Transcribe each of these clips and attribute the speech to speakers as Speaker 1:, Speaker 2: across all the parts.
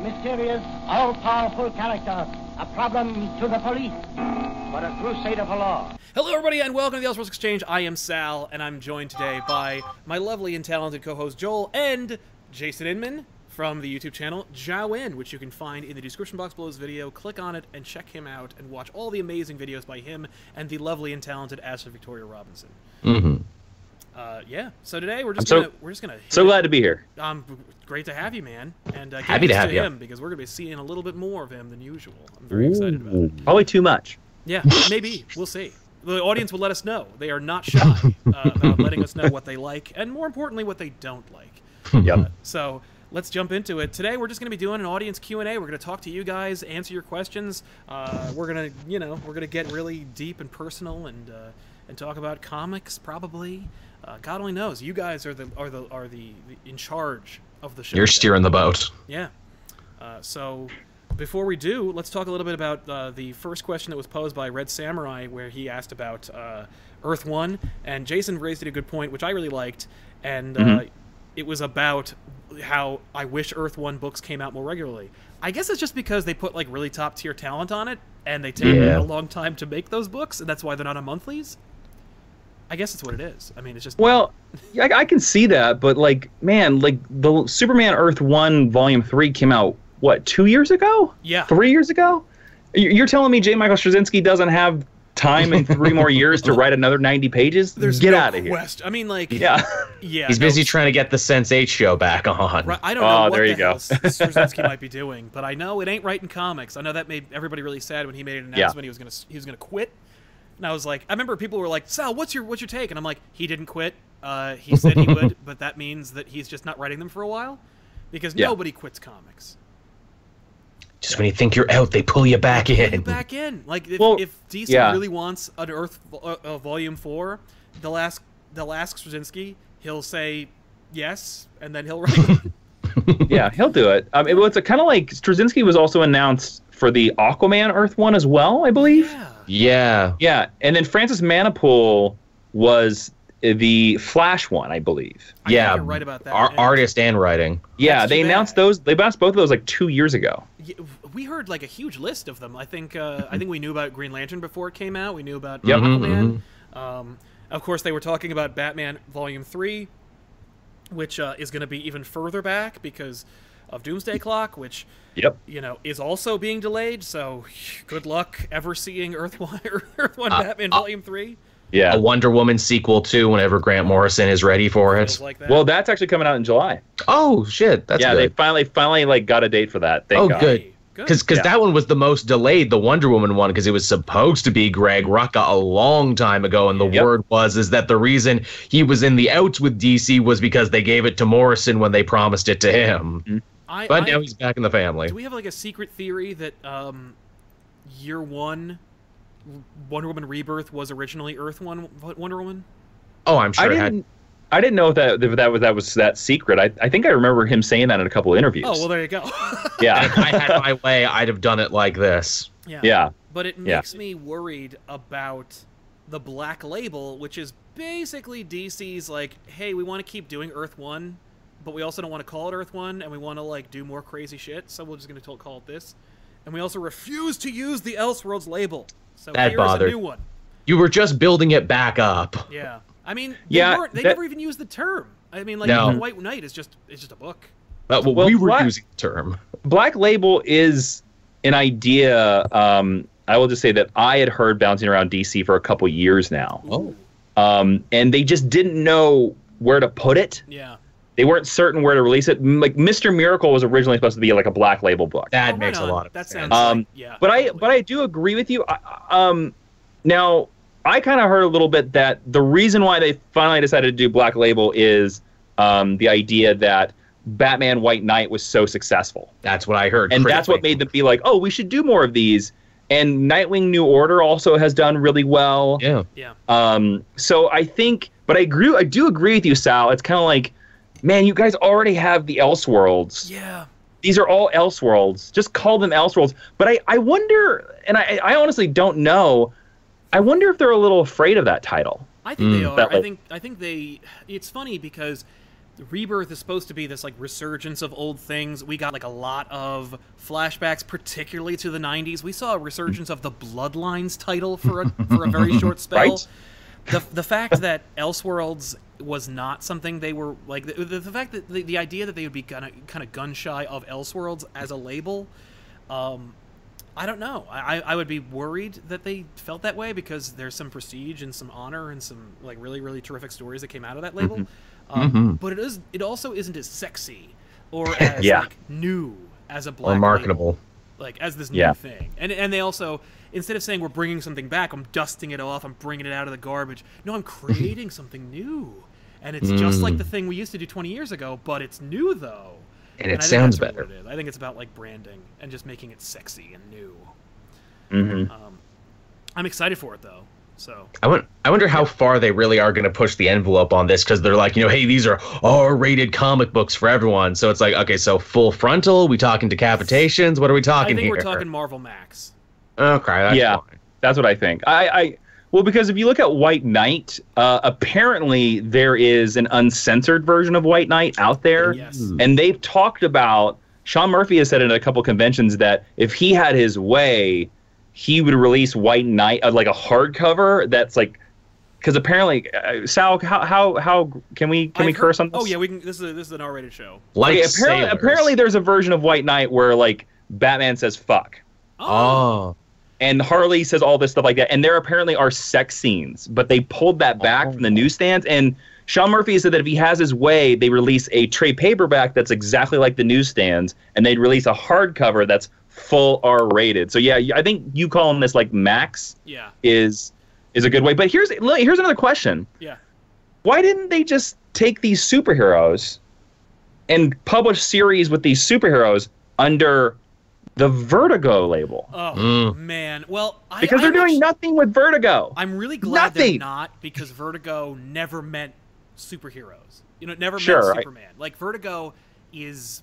Speaker 1: A mysterious, all-powerful character. A problem to the police, but a crusader for law.
Speaker 2: Hello, everybody, and welcome to the Elseworlds Exchange. I am Sal, and I'm joined today by my lovely and talented co-host Joel and Jason Inman from the YouTube channel Jowin, which you can find in the description box below this video. Click on it and check him out, and watch all the amazing videos by him and the lovely and talented Ashley Victoria Robinson.
Speaker 3: Mm-hmm.
Speaker 2: Uh, yeah. So today we're just
Speaker 3: I'm
Speaker 2: gonna we're just gonna hit
Speaker 3: So
Speaker 2: it.
Speaker 3: glad to be here.
Speaker 2: Um, great to have you, man. And uh,
Speaker 3: Happy to have you.
Speaker 2: him because we're gonna be seeing a little bit more of him than usual. I'm very excited about it.
Speaker 3: Probably too much.
Speaker 2: Yeah, maybe. We'll see. The audience will let us know. They are not shy uh, about letting us know what they like, and more importantly, what they don't like.
Speaker 3: Yep.
Speaker 2: So let's jump into it. Today, we're just going to be doing an audience Q and A. We're going to talk to you guys, answer your questions. Uh, we're going to, you know, we're going to get really deep and personal and uh, and talk about comics, probably. Uh, God only knows. You guys are the are the are the, the in charge of the show.
Speaker 4: You're
Speaker 2: today.
Speaker 4: steering the boat.
Speaker 2: Yeah. Uh, so before we do, let's talk a little bit about uh, the first question that was posed by Red Samurai, where he asked about uh, Earth One, and Jason raised a good point, which I really liked, and uh, it was about how I wish Earth One books came out more regularly. I guess it's just because they put like really top tier talent on it, and they take
Speaker 4: Yeah.
Speaker 2: a long time to make those books, and that's why they're not on monthlies. I guess that's what it is. I mean, it's just
Speaker 3: Well, yeah, I, I can see that, but like, man, like the Superman Earth One Volume Three came out what two years ago?
Speaker 2: yeah.
Speaker 3: Three years ago? You- You're telling me J. Michael Straczynski doesn't have time in three more years to write another 90 pages?
Speaker 2: There's
Speaker 3: Get
Speaker 2: no
Speaker 3: out of here.
Speaker 2: quest- I mean, like,
Speaker 3: Yeah.
Speaker 2: yeah.
Speaker 4: He's
Speaker 2: no,
Speaker 4: busy trying to get the Sense Eight show back on.
Speaker 2: Right, I don't
Speaker 3: Oh,
Speaker 2: know what
Speaker 3: there
Speaker 2: the
Speaker 3: you go.
Speaker 2: hell Straczynski might be doing, but I know it ain't writing comics. I know that made everybody really sad when he made an
Speaker 3: Yeah.
Speaker 2: announcement he was gonna he was gonna quit. And I was like, I remember people were like, "Sal, what's your what's your take?" And I'm like, he didn't quit. Uh, he said he would, but that means that he's just not writing them for a while, because
Speaker 3: Yeah.
Speaker 2: nobody quits comics.
Speaker 4: Just when you think you're out, they pull you back
Speaker 2: Pull you
Speaker 4: in.
Speaker 2: back in. Like if,
Speaker 3: Well,
Speaker 2: if DC
Speaker 3: yeah.
Speaker 2: really wants an Earth uh, Volume Four, they'll ask they'll ask Straczynski. He'll say yes, and then he'll write. it.
Speaker 3: yeah, he'll do it. Um, it was kind of like Straczynski was also announced for the Aquaman Earth One as well, I believe.
Speaker 2: yeah.
Speaker 4: Yeah.
Speaker 3: Yeah, and then Francis Manapul was the Flash one, I believe.
Speaker 2: I
Speaker 4: yeah.
Speaker 2: right about that.
Speaker 4: Ar-
Speaker 2: And-
Speaker 4: artist and writing.
Speaker 3: Yeah,
Speaker 2: That's
Speaker 3: they announced
Speaker 2: bad.
Speaker 3: those. They announced both of those like two years ago.
Speaker 2: Yeah, we heard like a huge list of them. I think uh, I think we knew about Green Lantern before it came out. We knew about
Speaker 3: Yep.
Speaker 4: Mhm,
Speaker 2: Um, of course, they were talking about Batman Volume Three, which uh, is going to be even further back because of Doomsday Clock, which
Speaker 3: Yep.
Speaker 2: you know is also being delayed. So good luck ever seeing Earth One, Earth One
Speaker 4: Uh,
Speaker 2: Batman
Speaker 4: uh,
Speaker 2: Volume Three.
Speaker 3: Yeah.
Speaker 4: A Wonder Woman sequel too. Whenever Grant Morrison is ready for it.
Speaker 2: Like that.
Speaker 3: Well, that's actually coming out in July.
Speaker 4: Oh shit, that's
Speaker 3: yeah, they finally finally like got a date for that. Thank
Speaker 4: Oh,
Speaker 3: God.
Speaker 4: good.
Speaker 2: Hey, good.
Speaker 4: Because
Speaker 3: Yeah.
Speaker 4: that one was the most delayed, the Wonder Woman one, because it was supposed to be Greg Rucka a long time ago, and the
Speaker 3: Yep.
Speaker 4: word was is that the reason he was in the outs with DC was because they gave it to Morrison when they promised it to him.
Speaker 2: I,
Speaker 4: But
Speaker 2: I-
Speaker 4: now he's back in the family.
Speaker 2: Do we have like a secret theory that um, year one Wonder Woman Rebirth was originally Earth One Wonder Woman?
Speaker 4: Oh, I'm sure
Speaker 3: I didn't. I didn't know if that if that was that was that secret. I, I think I remember him saying that in a couple of interviews.
Speaker 2: Oh well, there you go.
Speaker 3: Yeah,
Speaker 4: if I had my way, I'd have done it like this.
Speaker 2: yeah.
Speaker 3: yeah,
Speaker 2: But it
Speaker 3: Yeah.
Speaker 2: makes me worried about the Black Label, which is basically DC's like, hey, we want to keep doing Earth One, but we also don't want to call it Earth One, and we want to like do more crazy shit, so we're just gonna call it this. And we also refuse to use the Elseworlds label. So
Speaker 4: That
Speaker 2: here's
Speaker 4: bothered.
Speaker 2: a new one.
Speaker 4: You were just building it back up.
Speaker 2: Yeah, I mean, they
Speaker 3: Yeah,
Speaker 2: weren't, they
Speaker 3: that-
Speaker 2: never even used the term. I mean, like
Speaker 4: No.
Speaker 2: even White Knight is just it's just a book.
Speaker 4: But well,
Speaker 3: Well,
Speaker 4: we were
Speaker 3: what-
Speaker 4: using the term.
Speaker 3: Black Label is an idea. Um, I will just say that I had heard bouncing around DC for a couple years now,
Speaker 4: Oh.
Speaker 3: um, and they just didn't know where to put it.
Speaker 2: Yeah.
Speaker 3: They weren't certain where to release it. Like Mr. Miracle was originally supposed to be like a black label book.
Speaker 4: That
Speaker 2: Oh,
Speaker 4: makes
Speaker 2: right
Speaker 4: a lot of
Speaker 2: that
Speaker 4: sense.
Speaker 2: Sounds
Speaker 3: Um,
Speaker 2: like, yeah.
Speaker 3: but I but I do agree with you. I, um, now I kind of heard a little bit that the reason why they finally decided to do Black Label is um, the idea that Batman White Knight was so successful,
Speaker 4: That's what I heard.
Speaker 3: and that's what made them be like, oh, we should do more of these. And Nightwing New Order also has done really well.
Speaker 4: Yeah.
Speaker 2: yeah.
Speaker 3: Um, so I think, but I agree. I do agree with you, Sal. It's kind of like, man, you guys already have the Elseworlds
Speaker 2: Yeah.
Speaker 3: these are all Elseworlds. Just call them Elseworlds. But I, I wonder, and I, I honestly don't know. I wonder if they're a little afraid of that title.
Speaker 2: I think they
Speaker 4: Mm.
Speaker 2: are.
Speaker 3: That
Speaker 2: I think I think they. It's funny because Rebirth is supposed to be this like resurgence of old things. We got like a lot of flashbacks, particularly to the '90s. We saw a resurgence of the Bloodlines title for a for a very short spell.
Speaker 3: Right.
Speaker 2: The the fact that Elseworlds was not something they were like the, the, the fact that the, the idea that they would be kind of kind of gun shy of Elseworlds as a label. Um, I don't know. I, I would be worried that they felt that way because there's some prestige and some honor and some like really really terrific stories that came out of that label. Um,
Speaker 4: Mhm.
Speaker 2: But it is it also isn't as sexy or as
Speaker 3: Yeah.
Speaker 2: like new as a black
Speaker 4: Or
Speaker 2: label,
Speaker 4: marketable.
Speaker 2: like as this new
Speaker 3: Yeah.
Speaker 2: thing. And and they also instead of saying we're bringing something back, I'm dusting it off, I'm bringing it out of the garbage. No, I'm creating something new. And it's just like
Speaker 4: Mm.
Speaker 2: the thing we used to do 20 years ago, but it's new though.
Speaker 4: And
Speaker 2: I
Speaker 4: it sounds better.
Speaker 2: it. I think it's about like branding and just making it sexy and new.
Speaker 3: Mm-hmm.
Speaker 2: Um, I'm excited for it though. So
Speaker 4: I, won- I wonder how far they really are going to push the envelope on this because they're like, you know, hey, these are R-rated comic books for everyone. So it's like, okay, so full frontal. We talking decapitations? What are we talking?
Speaker 2: I think
Speaker 4: here?
Speaker 2: we're talking Marvel Max.
Speaker 4: Okay, that's
Speaker 3: Yeah.
Speaker 4: fine.
Speaker 3: That's what I think. I, I well, because if you look at White Knight, uh, apparently there is an uncensored version of White Knight out there,
Speaker 2: Yes.
Speaker 3: and they've talked about. Sean Murphy has said at a couple conventions that if he had his way, he would release White Knight uh, like a hardcover that's like. Because apparently, uh, Sal, how how how can we can we
Speaker 2: I've
Speaker 3: curse
Speaker 2: heard-
Speaker 3: on this?
Speaker 2: Oh yeah, we can. This is a, this is an R-rated show.
Speaker 4: Like
Speaker 3: Okay, apparently, apparently there's a version of White Knight where like Batman says "fuck."
Speaker 4: Oh,
Speaker 3: and Harley says all this stuff like that, and there apparently are sex scenes, but they pulled that oh, back
Speaker 4: Oh.
Speaker 3: from the newsstands. And Sean Murphy said that if he has his way, they release a trade paperback that's exactly like the newsstands, and they'd release a hardcover that's full R rated. So yeah, I think you calling this like Max
Speaker 2: Yeah,
Speaker 3: is is a good way. But here's here's another question:
Speaker 2: yeah.
Speaker 3: Why didn't they just take these superheroes and publish series with these superheroes under the Vertigo label?
Speaker 2: Oh
Speaker 4: Mm.
Speaker 2: man. Well, I,
Speaker 3: Because they're
Speaker 2: I'm
Speaker 3: doing
Speaker 2: actu-
Speaker 3: nothing with Vertigo.
Speaker 2: I'm really glad they're not because Vertigo never meant superheroes. You know, it never
Speaker 3: Sure,
Speaker 2: meant
Speaker 3: I-
Speaker 2: Superman. Like Vertigo is,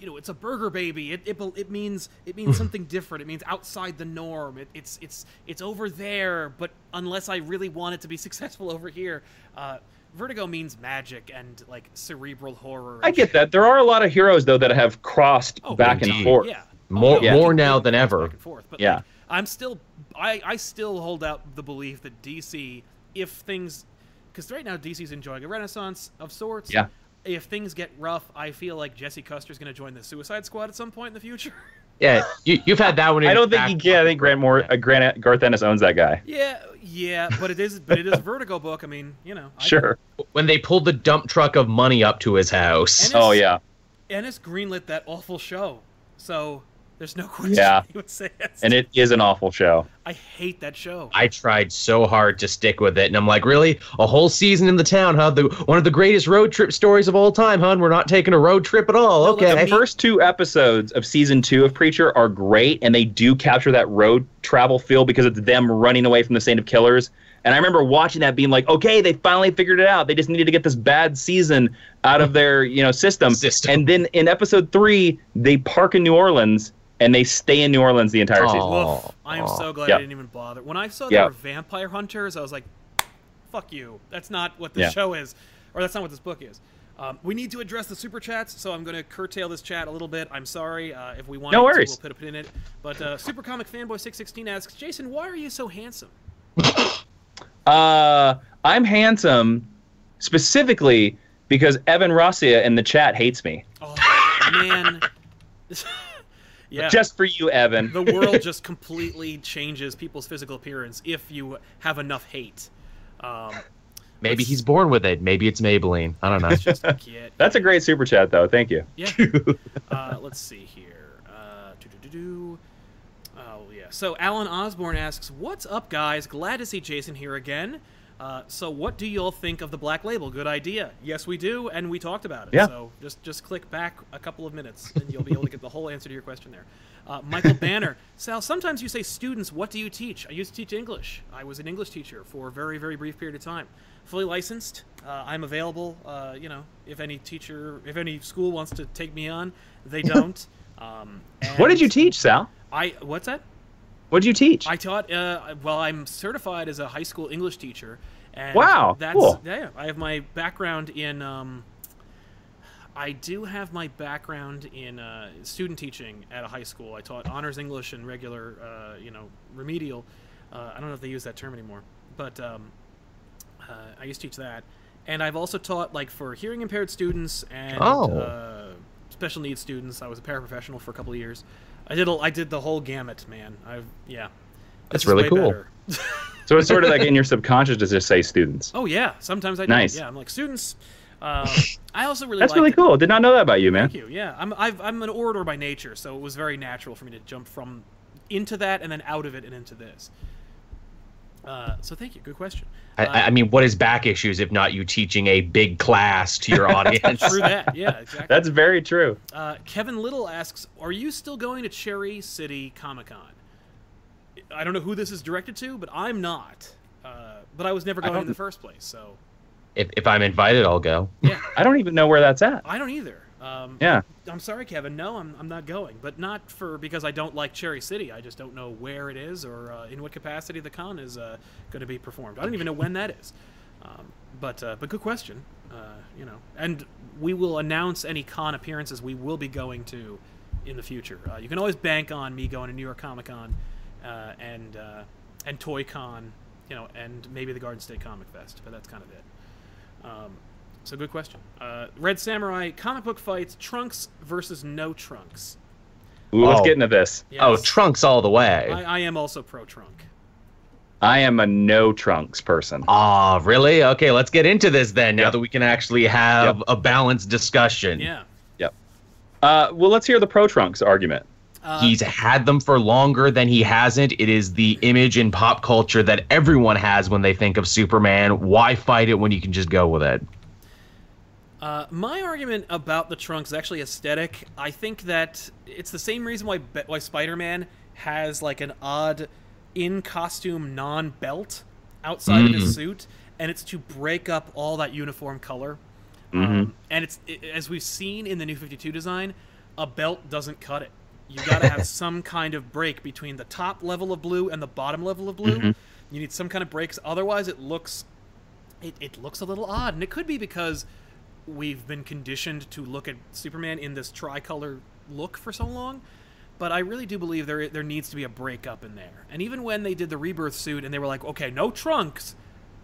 Speaker 2: you know, it's a burger baby. It it, it means it means something different. It means outside the norm. It, it's it's it's over there, but unless I really want it to be successful over here, uh, Vertigo means magic and like cerebral horror.
Speaker 3: I get
Speaker 2: shit.
Speaker 3: that. There are a lot of heroes though that have crossed
Speaker 2: Oh,
Speaker 3: back and
Speaker 4: indeed.
Speaker 3: forth.
Speaker 2: Yeah.
Speaker 4: More-
Speaker 2: no,
Speaker 3: more
Speaker 4: now than ever.
Speaker 2: Back and forth. But
Speaker 3: Yeah.
Speaker 2: like, I'm still, I, I still hold out the belief that DC, if things, because right now DC's enjoying a renaissance of sorts.
Speaker 3: Yeah.
Speaker 2: If things get rough, I feel like Jesse Custer's going to join the Suicide Squad at some point in the future.
Speaker 4: yeah. You, you've had that one. In
Speaker 3: I don't think he can. I think Grant Moore,
Speaker 4: for-
Speaker 3: uh, Grant Garth Ennis owns that guy.
Speaker 2: yeah, yeah, but it is, but it is a Vertigo book. I mean, you know. I-
Speaker 3: Sure.
Speaker 4: when they pulled the dump truck of money up to his house.
Speaker 2: And
Speaker 3: Oh yeah.
Speaker 2: Ennis greenlit that awful show, so there's no question
Speaker 3: Yeah.
Speaker 2: he would say it.
Speaker 3: And it is an awful show.
Speaker 2: I hate that show.
Speaker 4: I tried so hard to stick with it, and I'm like, really, a whole season in the town, huh? The one of the greatest road trip stories of all time, huh? And we're not taking a road trip at all.
Speaker 2: No,
Speaker 4: Okay.
Speaker 2: I
Speaker 3: The first two episodes of season two of Preacher are great, and they do capture that road travel feel because it's them running away from the Saint of Killers. And I remember watching that, being like, "Okay, they finally figured it out. They just needed to get this bad season out of their, you know, system."
Speaker 4: System.
Speaker 3: And then in episode three, they park in New Orleans and they stay in New Orleans the entire season.
Speaker 4: Aw.
Speaker 2: Woof. I am so glad
Speaker 3: Yeah.
Speaker 2: I didn't even bother. When I saw
Speaker 3: Yeah.
Speaker 2: there were vampire hunters, I was like, "Fuck you! That's not what this
Speaker 3: Yeah.
Speaker 2: show is, or that's not what this book is." Um, we need to address the super chats, so I'm going to curtail this chat a little bit. I'm sorry uh, if we want
Speaker 3: No
Speaker 2: to,
Speaker 3: worries.
Speaker 2: we'll put a pin in it. But uh, Super Comic Fanboy 616 asks, Jason, why are you so handsome?
Speaker 3: Uh, I'm handsome, specifically because Evan Rossia in the chat hates me.
Speaker 2: Oh man, Yeah.
Speaker 3: Just for you, Evan.
Speaker 2: the world just completely changes people's physical appearance if you have enough hate. Um,
Speaker 4: Maybe he's born with it. Maybe it's Maybelline. I don't know.
Speaker 2: it's just a kid.
Speaker 3: That's a great super chat, though. Thank you.
Speaker 2: Yeah. uh, let's see here. Uh. Oh yeah. So Alan Osborne asks, "What's up, guys? Glad to see Jason here again. Uh, so what do y'all think of the Black Label? Good idea. Yes, we do, and we talked about it.
Speaker 3: Yeah.
Speaker 2: So just just click back a couple of minutes, and you'll be able to get the whole answer to your question there. Uh, Michael Banner, Sal. Sometimes you say, "Students, what do you teach?" I used to teach English. I was an English teacher for a very very brief period of time. Fully licensed. Uh, I'm available. Uh, you know, if any teacher, if any school wants to take me on, they don't. Um,
Speaker 3: What did you teach, Sal?
Speaker 2: I what's that?
Speaker 3: What did you teach?
Speaker 2: I taught. Uh, well, I'm certified as a high school English teacher. And
Speaker 3: Wow,
Speaker 2: That's,
Speaker 3: cool.
Speaker 2: Yeah, I have my background in. Um, I do have my background in uh, student teaching at a high school. I taught honors English and regular, uh, you know, remedial. Uh, I don't know if they use that term anymore, but um, uh, I used to teach that. And I've also taught like for hearing impaired students and
Speaker 4: Oh.
Speaker 2: uh, special needs students. I was a paraprofessional for a couple of years. I did a, I did the whole gamut, man. I've yeah.
Speaker 4: That's really cool.
Speaker 3: so it's sort of like in your subconscious to just say students.
Speaker 2: Oh yeah, sometimes I do.
Speaker 3: Nice.
Speaker 2: Yeah, I'm like students. Uh, I also really
Speaker 3: That's really
Speaker 2: it.
Speaker 3: cool. Did not know that about you, man.
Speaker 2: Thank you. Yeah, I'm I've, I'm an orator by nature, so it was very natural for me to jump from into that and then out of it and into this. Uh, so thank you. Good question.
Speaker 4: I,
Speaker 2: Uh,
Speaker 4: I mean, what is back issues if not you teaching a big class to your audience?
Speaker 2: True that. Yeah, exactly.
Speaker 3: That's very true.
Speaker 2: Uh, Kevin Little asks, "Are you still going to Cherry City Comic Con?" I don't know who this is directed to, but I'm not. Uh, but I was never going in the first place, so
Speaker 4: If, if I'm invited, I'll go.
Speaker 2: yeah.
Speaker 3: I don't even know where that's at.
Speaker 2: I don't either. Um,
Speaker 3: Yeah.
Speaker 2: I'm sorry, Kevin. No, I'm, I'm not going. But not for because I don't like Cherry City. I just don't know where it is or uh, in what capacity the con is uh, going to be performed. I don't even know when that is. Um, but uh, but good question. Uh, you know, and we will announce any con appearances we will be going to in the future. Uh, you can always bank on me going to New York Comic Con uh, and and Toy Con, you know, and maybe the Garden State Comic Fest. But that's kind of it. Um, so good question. Uh, Red Samurai comic book fights Trunks versus no Trunks.
Speaker 3: Ooh, let's
Speaker 4: Oh.
Speaker 3: get into this.
Speaker 2: Yes.
Speaker 4: Oh, trunks all the way.
Speaker 2: I, I am also pro Trunk.
Speaker 3: I am a no trunks person.
Speaker 4: Ah, really? Okay, let's get into this then. Now
Speaker 3: Yep.
Speaker 4: that we can actually have
Speaker 3: Yep.
Speaker 4: a balanced discussion.
Speaker 2: Yeah.
Speaker 3: Yep. Uh, well, let's hear the pro trunks argument.
Speaker 2: Uh,
Speaker 4: He's had them for longer than he hasn't. It is the image in pop culture that everyone has when they think of Superman. Why fight it when you can just go with it?
Speaker 2: Uh, my argument about the trunks is actually aesthetic. I think that it's the same reason why Be- why Spider-Man has like an odd in costume non belt outside of his suit, and it's to break up all that uniform color. Um, and it's it, as we've seen in the new 52 design, a belt doesn't cut it. You got to have some kind of break between the top level of blue and the bottom level of blue. You need some kind of breaks, otherwise it looks it, it looks a little odd, and it could be because we've been conditioned to look at Superman in this tricolor look for so long. But I really do believe there there needs to be a breakup in there. And even when they did the rebirth suit and they were like, okay, no trunks,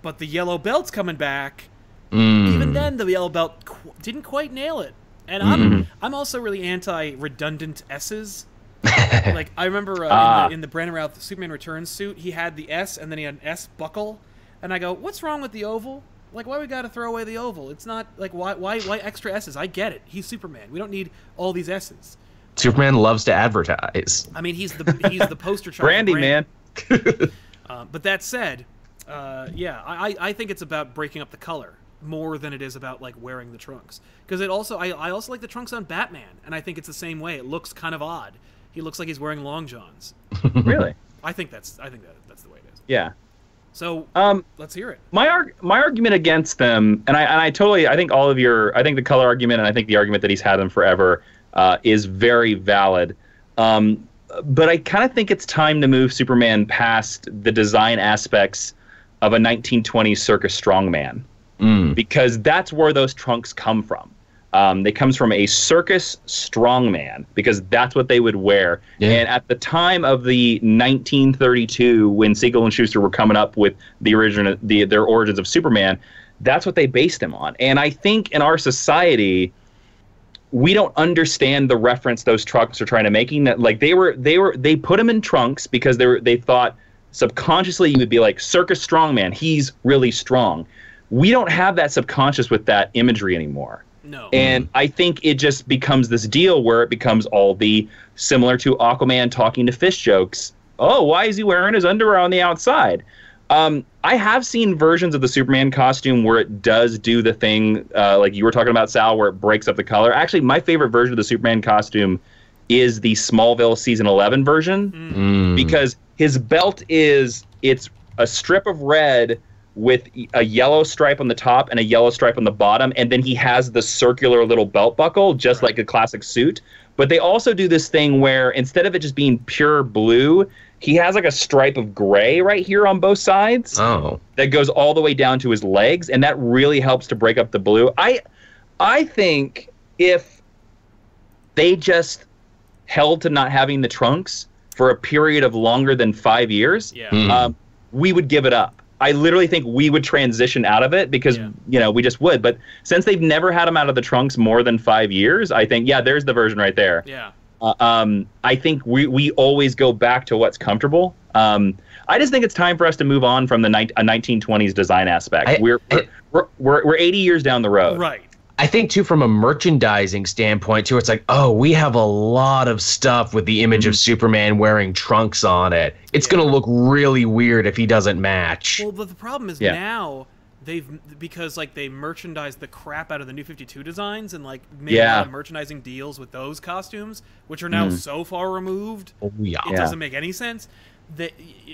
Speaker 2: but the yellow belt's coming back. Even then, the yellow belt qu- didn't quite nail it. And I'm I'm also really anti redundant S's. like I remember uh,
Speaker 3: Ah.
Speaker 2: in, the, in the Brandon Routh Superman Returns suit, he had the S and then he had an S buckle, and I go, "What's wrong with the oval? Like, why we got to throw away the oval? It's not like why why why extra S's? I get it. He's Superman. We don't need all these S's.
Speaker 4: Superman loves to advertise.
Speaker 2: I mean, he's the he's the poster child.
Speaker 3: Brandy,
Speaker 2: brand.
Speaker 3: man.
Speaker 2: Uh, but that said, uh, yeah, I, I- I think it's about breaking up the color more than it is about like wearing the trunks. Because it also, I, I also like the trunks on Batman, and I think it's the same way. It looks kind of odd. He looks like he's wearing long johns.
Speaker 3: really?
Speaker 2: I think that's I think that that's the way it is.
Speaker 3: Yeah.
Speaker 2: So
Speaker 3: Um,
Speaker 2: let's hear it.
Speaker 3: my arg- my argument against them, and I and I totally, I think all of your, I think the color argument, and I think the argument that he's had them forever, uh, is very valid. Um, but I kind of think it's time to move Superman past the design aspects of a 1920s circus strongman, because that's where those trunks come from. Um, they comes from a circus strongman because that's what they would wear.
Speaker 4: Yeah.
Speaker 3: And at the time of the 1932, when Siegel and Shuster were coming up with the original, the their origins of Superman, that's what they based him on. And I think in our society, we don't understand the reference those trucks are trying to making that like they were they were they put him in trunks because they were they thought subconsciously you would be like circus strongman he's really strong we don't have that subconscious with that imagery anymore
Speaker 2: No.
Speaker 3: and I think it just becomes this deal where it becomes all the similar to Aquaman talking to fish jokes. Oh, why is he wearing his underwear on the outside? Um, I have seen versions of the Superman costume where it does do the thing, uh, like you were talking about, Sal, where it breaks up the color. Actually, my favorite version of the Superman costume is the Smallville season 11 version
Speaker 4: Mm.
Speaker 3: because his belt is it's a strip of red with a yellow stripe on the top and a yellow stripe on the bottom and then he has the circular little belt buckle just like a classic suit but they also do this thing where instead of it just being pure blue he has like a stripe of gray right here on both sides
Speaker 4: Oh.
Speaker 3: that goes all the way down to his legs and that really helps to break up the blue i i think if they just held to not having the trunks for a period of longer than five years
Speaker 2: yeah.
Speaker 4: Hmm.
Speaker 3: um, we would give it up i literally think we would transition out of it because
Speaker 2: Yeah.
Speaker 3: you know we just would but since they've never had them out of the trunks more than five years i think yeah there's the version right there
Speaker 2: Yeah.
Speaker 3: uh, um, I think we, we always go back to what's comfortable. Um, I just think it's time for us to move on from the ni- a 1920s design aspect.
Speaker 4: I-
Speaker 3: we're,
Speaker 4: I-
Speaker 3: we're, we're, we're 80 years down the road.
Speaker 2: Right.
Speaker 4: I think too, from a merchandising standpoint, too, it's like, oh, we have a lot of stuff with the image of mm-hmm. Superman wearing trunks on it. It's
Speaker 2: Yeah.
Speaker 4: gonna look really weird if he doesn't match.
Speaker 2: Well, but the problem is
Speaker 3: Yeah.
Speaker 2: now they've because like they merchandise the crap out of the new 52 designs and like made a lot of merchandising deals with those costumes which are now mm. so far removed
Speaker 4: oh yeah.
Speaker 2: it
Speaker 3: Yeah.
Speaker 2: doesn't make any sense that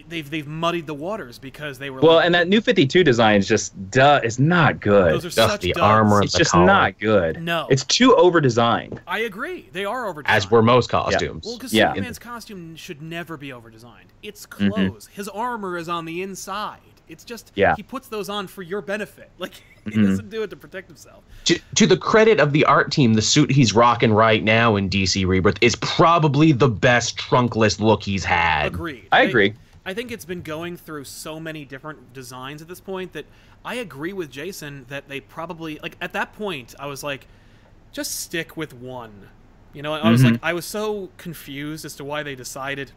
Speaker 2: they've they've muddied the waters because they were
Speaker 3: Well,
Speaker 2: like,
Speaker 3: and that new 52 design is just duh, is not good.
Speaker 2: those are
Speaker 4: Stuff
Speaker 2: such
Speaker 4: the
Speaker 2: duds.
Speaker 4: armor.
Speaker 3: it's
Speaker 4: the
Speaker 3: just
Speaker 4: collar.
Speaker 3: not good.
Speaker 2: No.
Speaker 3: It's too over designed.
Speaker 2: I agree they are over
Speaker 4: As were most costumes.
Speaker 2: well because
Speaker 3: Yeah.
Speaker 2: Superman's costume should never be over designed it's
Speaker 3: Mm-hmm.
Speaker 2: clothes his armor is on the inside it's just
Speaker 3: Yeah.
Speaker 2: he puts those on for your benefit like he
Speaker 3: Mhm.
Speaker 2: doesn't do it to protect himself
Speaker 4: to, to the credit of the art team, the suit he's rocking right now in DC Rebirth is probably the best trunkless look he's had.
Speaker 2: Agreed.
Speaker 3: I agree.
Speaker 2: I think it's been going through so many different designs at this point that I agree with Jason that they probably like at that point I was like, just stick with one. You know, I was
Speaker 3: Mm-hmm.
Speaker 2: like I was so confused as to why they decided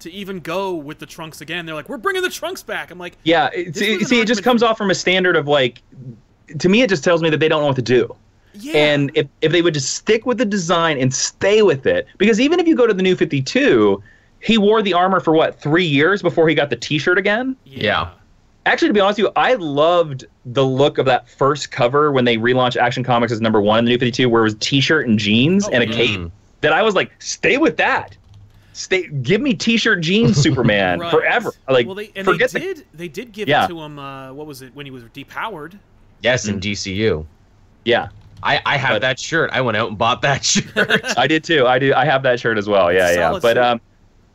Speaker 2: to even go with the trunks again. They're like, we're bringing the trunks back. I'm like,
Speaker 3: Yeah, it,
Speaker 2: This was an
Speaker 3: see, it just comes off from a standard of like, to me, it just tells me that they don't know what to do.
Speaker 2: yeah.
Speaker 3: And if, if they would just stick with the design and stay with it, because even if you go to the new 52, he wore the armor for what, three years before he got the t shirt again?
Speaker 4: Yeah.
Speaker 3: Actually, to be honest with you, I loved the look of that first cover when they relaunched Action Comics as number one in the new 52, where it was t shirt and jeans
Speaker 2: Oh,
Speaker 3: and a
Speaker 2: yeah.
Speaker 3: cape.
Speaker 4: Mm.
Speaker 3: That I was like, stay with that. Stay, give me t-shirt jeans, Superman,
Speaker 2: Right.
Speaker 3: forever. Like,
Speaker 2: well, they and
Speaker 3: forget
Speaker 2: they
Speaker 3: the
Speaker 2: did they did give
Speaker 3: Yeah.
Speaker 2: it to him. Uh, what was it when he was depowered?
Speaker 4: Yes,
Speaker 3: Mm.
Speaker 4: in DCU.
Speaker 3: yeah.
Speaker 4: I, I have
Speaker 3: But-
Speaker 4: that shirt. I went out and bought that shirt.
Speaker 3: I did too. I do. I have that shirt as well. Yeah, yeah. But
Speaker 2: suit.
Speaker 3: um,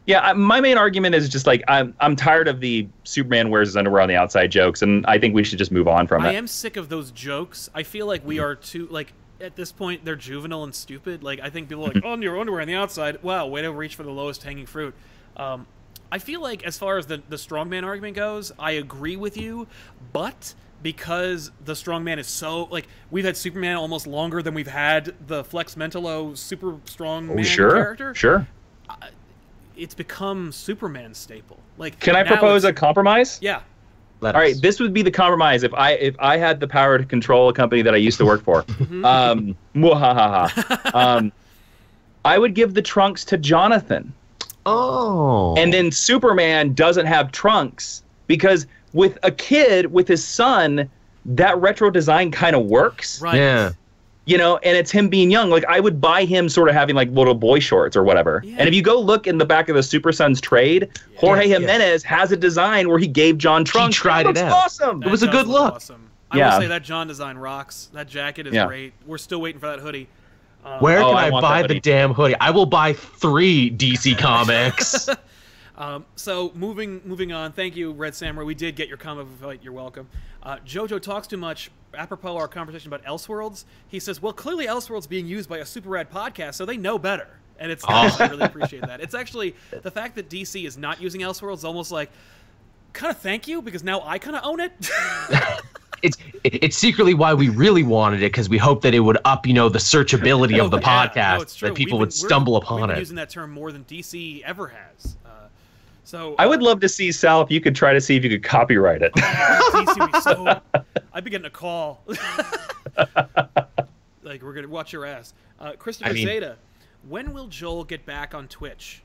Speaker 3: yeah. I, my main argument is just like I'm I'm tired of the Superman wears his underwear on the outside jokes, and I think we should just move on from
Speaker 2: I
Speaker 3: it.
Speaker 2: I am sick of those jokes. I feel like we are too like at this point they're juvenile and stupid. Like I think people are like on your underwear on the outside. Wow, way to reach for the lowest hanging fruit. Um, I feel like as far as the the strongman argument goes, I agree with you, but because the strongman is so like we've had Superman almost longer than we've had the Flex Mentalo super strong
Speaker 3: Oh, sure,
Speaker 2: character.
Speaker 3: sure.
Speaker 2: It's become Superman's staple. Like
Speaker 3: Can I propose a compromise?
Speaker 2: Yeah.
Speaker 4: Let
Speaker 3: All right,
Speaker 4: us.
Speaker 3: this would be the compromise if I if I had the power to control a company that I used to work for. um, muhahaha. um, I would give the trunks to Jonathan.
Speaker 4: Oh.
Speaker 3: and then Superman doesn't have trunks because with a kid with his son, that retro design kind of works,
Speaker 2: Right.
Speaker 4: Yeah.
Speaker 3: You know. And it's him being young. Like I would buy him sort of having like little boy shorts or whatever.
Speaker 2: Yeah.
Speaker 3: And if you go look in the back of the Super Sons trade, Jorge
Speaker 4: Yeah.
Speaker 3: Jimenez has a design where he gave John trunks.
Speaker 4: tried it
Speaker 3: looks
Speaker 4: out.
Speaker 3: Awesome.
Speaker 2: That
Speaker 4: was a good look.
Speaker 2: Awesome. I
Speaker 3: Yeah.
Speaker 2: will say that John design rocks. That jacket is
Speaker 3: Yeah.
Speaker 2: great. We're still waiting for that hoodie. Um,
Speaker 4: Where
Speaker 3: Oh,
Speaker 4: can
Speaker 3: I
Speaker 4: I, buy the damn hoodie? I will buy three DC comics.
Speaker 2: Um, so moving moving on. Thank you, Red Samurai. We did get your comic book fight. You're welcome. Uh, Jojo talks too much. Apropos our conversation about Elseworlds, he says, "Well, clearly Elseworlds being used by a super rad podcast, so they know better." And it's nice. I really appreciate that. It's actually the fact that DC is not using Elseworlds, is almost like kind of thank you because now I kind of own it.
Speaker 4: it's it's secretly why we really wanted it because we hoped that it would up, you know, the searchability of the
Speaker 2: Oh, yeah,
Speaker 4: podcast
Speaker 2: no,
Speaker 4: that people
Speaker 2: We've
Speaker 4: would
Speaker 2: been- we're-
Speaker 4: stumble
Speaker 2: we've
Speaker 4: upon
Speaker 2: been
Speaker 4: it.
Speaker 2: Using that term more than DC ever has. Uh, so
Speaker 3: I
Speaker 2: uh,
Speaker 3: would love to see Sal if you could try to see if you could copyright it.
Speaker 2: DC would be so. I'd be getting a call. like we're gonna watch your ass, uh, Christopher
Speaker 4: I mean-
Speaker 2: Zeta. When will Joel get back on Twitch?